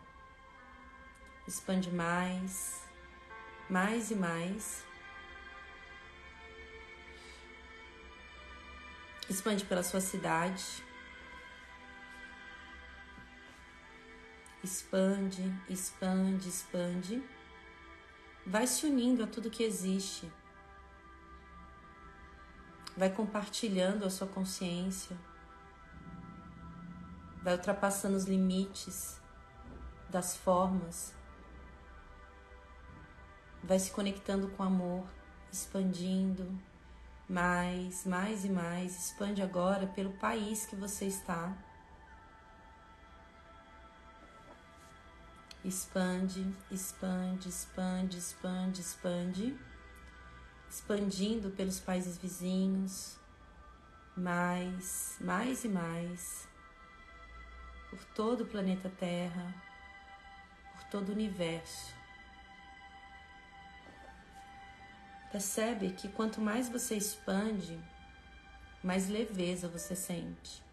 Speaker 1: Expande mais, mais e mais. Expande pela sua cidade. Expande, expande, expande. Vai se unindo a tudo que existe. Vai compartilhando a sua consciência vai ultrapassando os limites das formas, vai se conectando com amor, expandindo mais, mais e mais. Expande agora pelo país que você está. Expande, expande, expande, expande, expande. Expandindo pelos países vizinhos. Mais, mais e mais por todo o planeta Terra, por todo o universo. Percebe que quanto mais você expande, mais leveza você sente.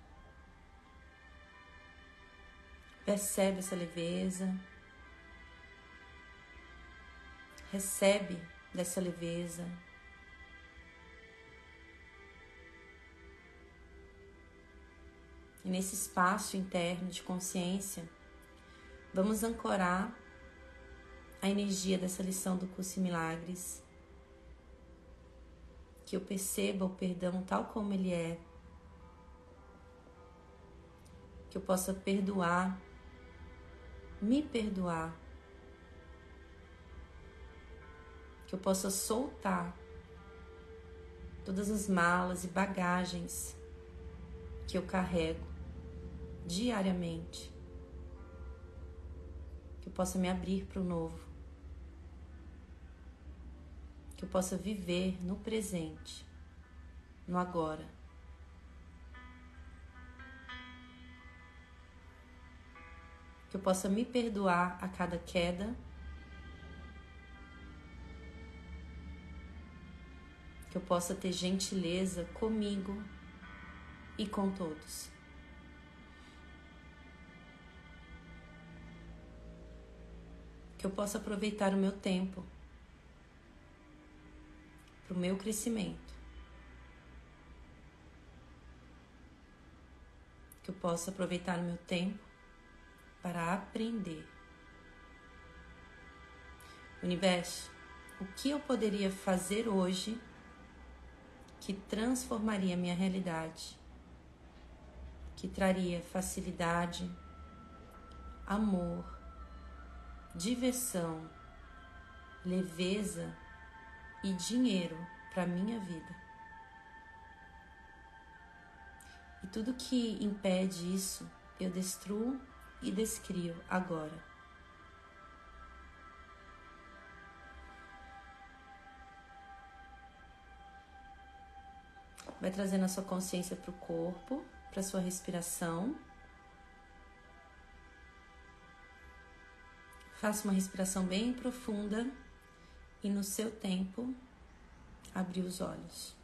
Speaker 1: Percebe essa leveza. Recebe dessa leveza. E nesse espaço interno de consciência, vamos ancorar a energia dessa lição do curso em Milagres. Que eu perceba o perdão tal como ele é. Que eu possa perdoar, me perdoar. Que eu possa soltar todas as malas e bagagens que eu carrego diariamente. Que eu possa me abrir para o novo. Que eu possa viver no presente, no agora. Que eu possa me perdoar a cada queda. Que eu possa ter gentileza comigo e com todos. Que eu possa aproveitar o meu tempo para o meu crescimento, que eu possa aproveitar o meu tempo para aprender. Universo, o que eu poderia fazer hoje que transformaria minha realidade, que traria facilidade, amor, diversão, leveza e dinheiro para minha vida. E tudo que impede isso, eu destruo e descrio agora. Vai trazendo a sua consciência para o corpo, para sua respiração. Faça uma respiração bem profunda e no seu tempo abrir os olhos.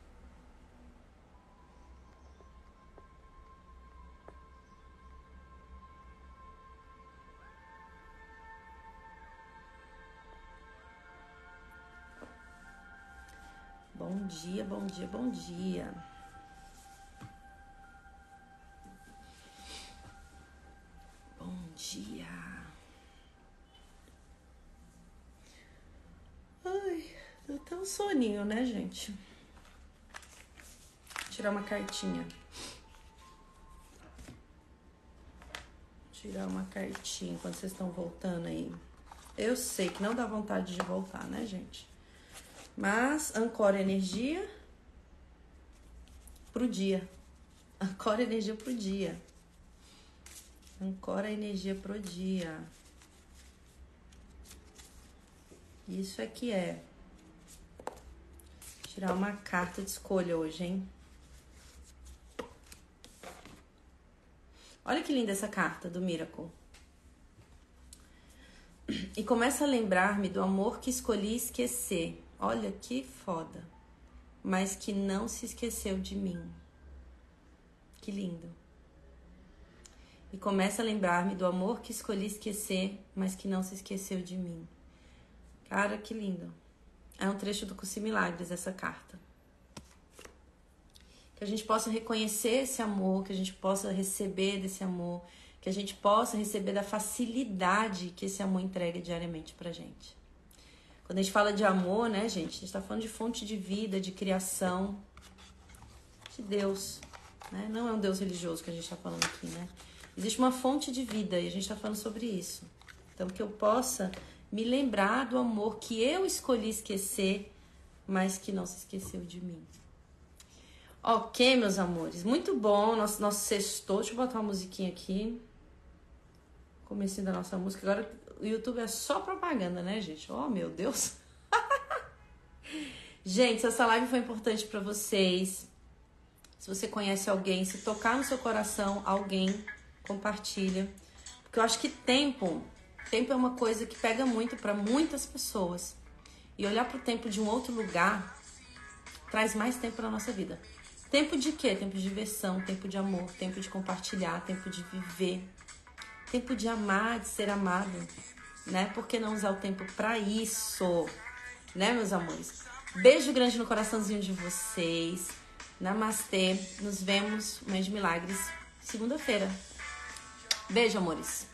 Speaker 1: Bom dia, bom dia, bom dia. Bom dia. Um soninho, né, gente? Vou tirar uma cartinha. Tirar uma cartinha quando vocês estão voltando aí. Eu sei que não dá vontade de voltar, né, gente? Mas ancora energia pro dia. Ancora energia pro dia. Ancora energia pro dia. Isso é que é tirar uma carta de escolha hoje, hein? Olha que linda essa carta do Miracle. E começa a lembrar-me do amor que escolhi esquecer. Olha que foda. Mas que não se esqueceu de mim. Que lindo. E começa a lembrar-me do amor que escolhi esquecer, mas que não se esqueceu de mim. Cara, que lindo. É um trecho do Curso Milagres essa carta. Que a gente possa reconhecer esse amor, que a gente possa receber desse amor, que a gente possa receber da facilidade que esse amor entrega diariamente pra gente. Quando a gente fala de amor, né, gente, a gente tá falando de fonte de vida, de criação, de Deus. Né? Não é um Deus religioso que a gente tá falando aqui, né? Existe uma fonte de vida e a gente tá falando sobre isso. Então, que eu possa me lembrar do amor que eu escolhi esquecer, mas que não se esqueceu de mim. Ok, meus amores, muito bom. Nosso, nosso sextou. Deixa eu botar uma musiquinha aqui. Comecinho da nossa música. Agora o YouTube é só propaganda, né, gente? Oh, meu Deus. gente, se essa live foi importante para vocês, se você conhece alguém, se tocar no seu coração alguém, compartilha. Porque eu acho que tempo Tempo é uma coisa que pega muito para muitas pessoas. E olhar para o tempo de um outro lugar traz mais tempo para nossa vida. Tempo de quê? Tempo de diversão, tempo de amor, tempo de compartilhar, tempo de viver, tempo de amar, de ser amado, né? Por que não usar o tempo para isso, né, meus amores? Beijo grande no coraçãozinho de vocês. Namastê. Nos vemos, Mãe de Milagres, segunda-feira. Beijo, amores.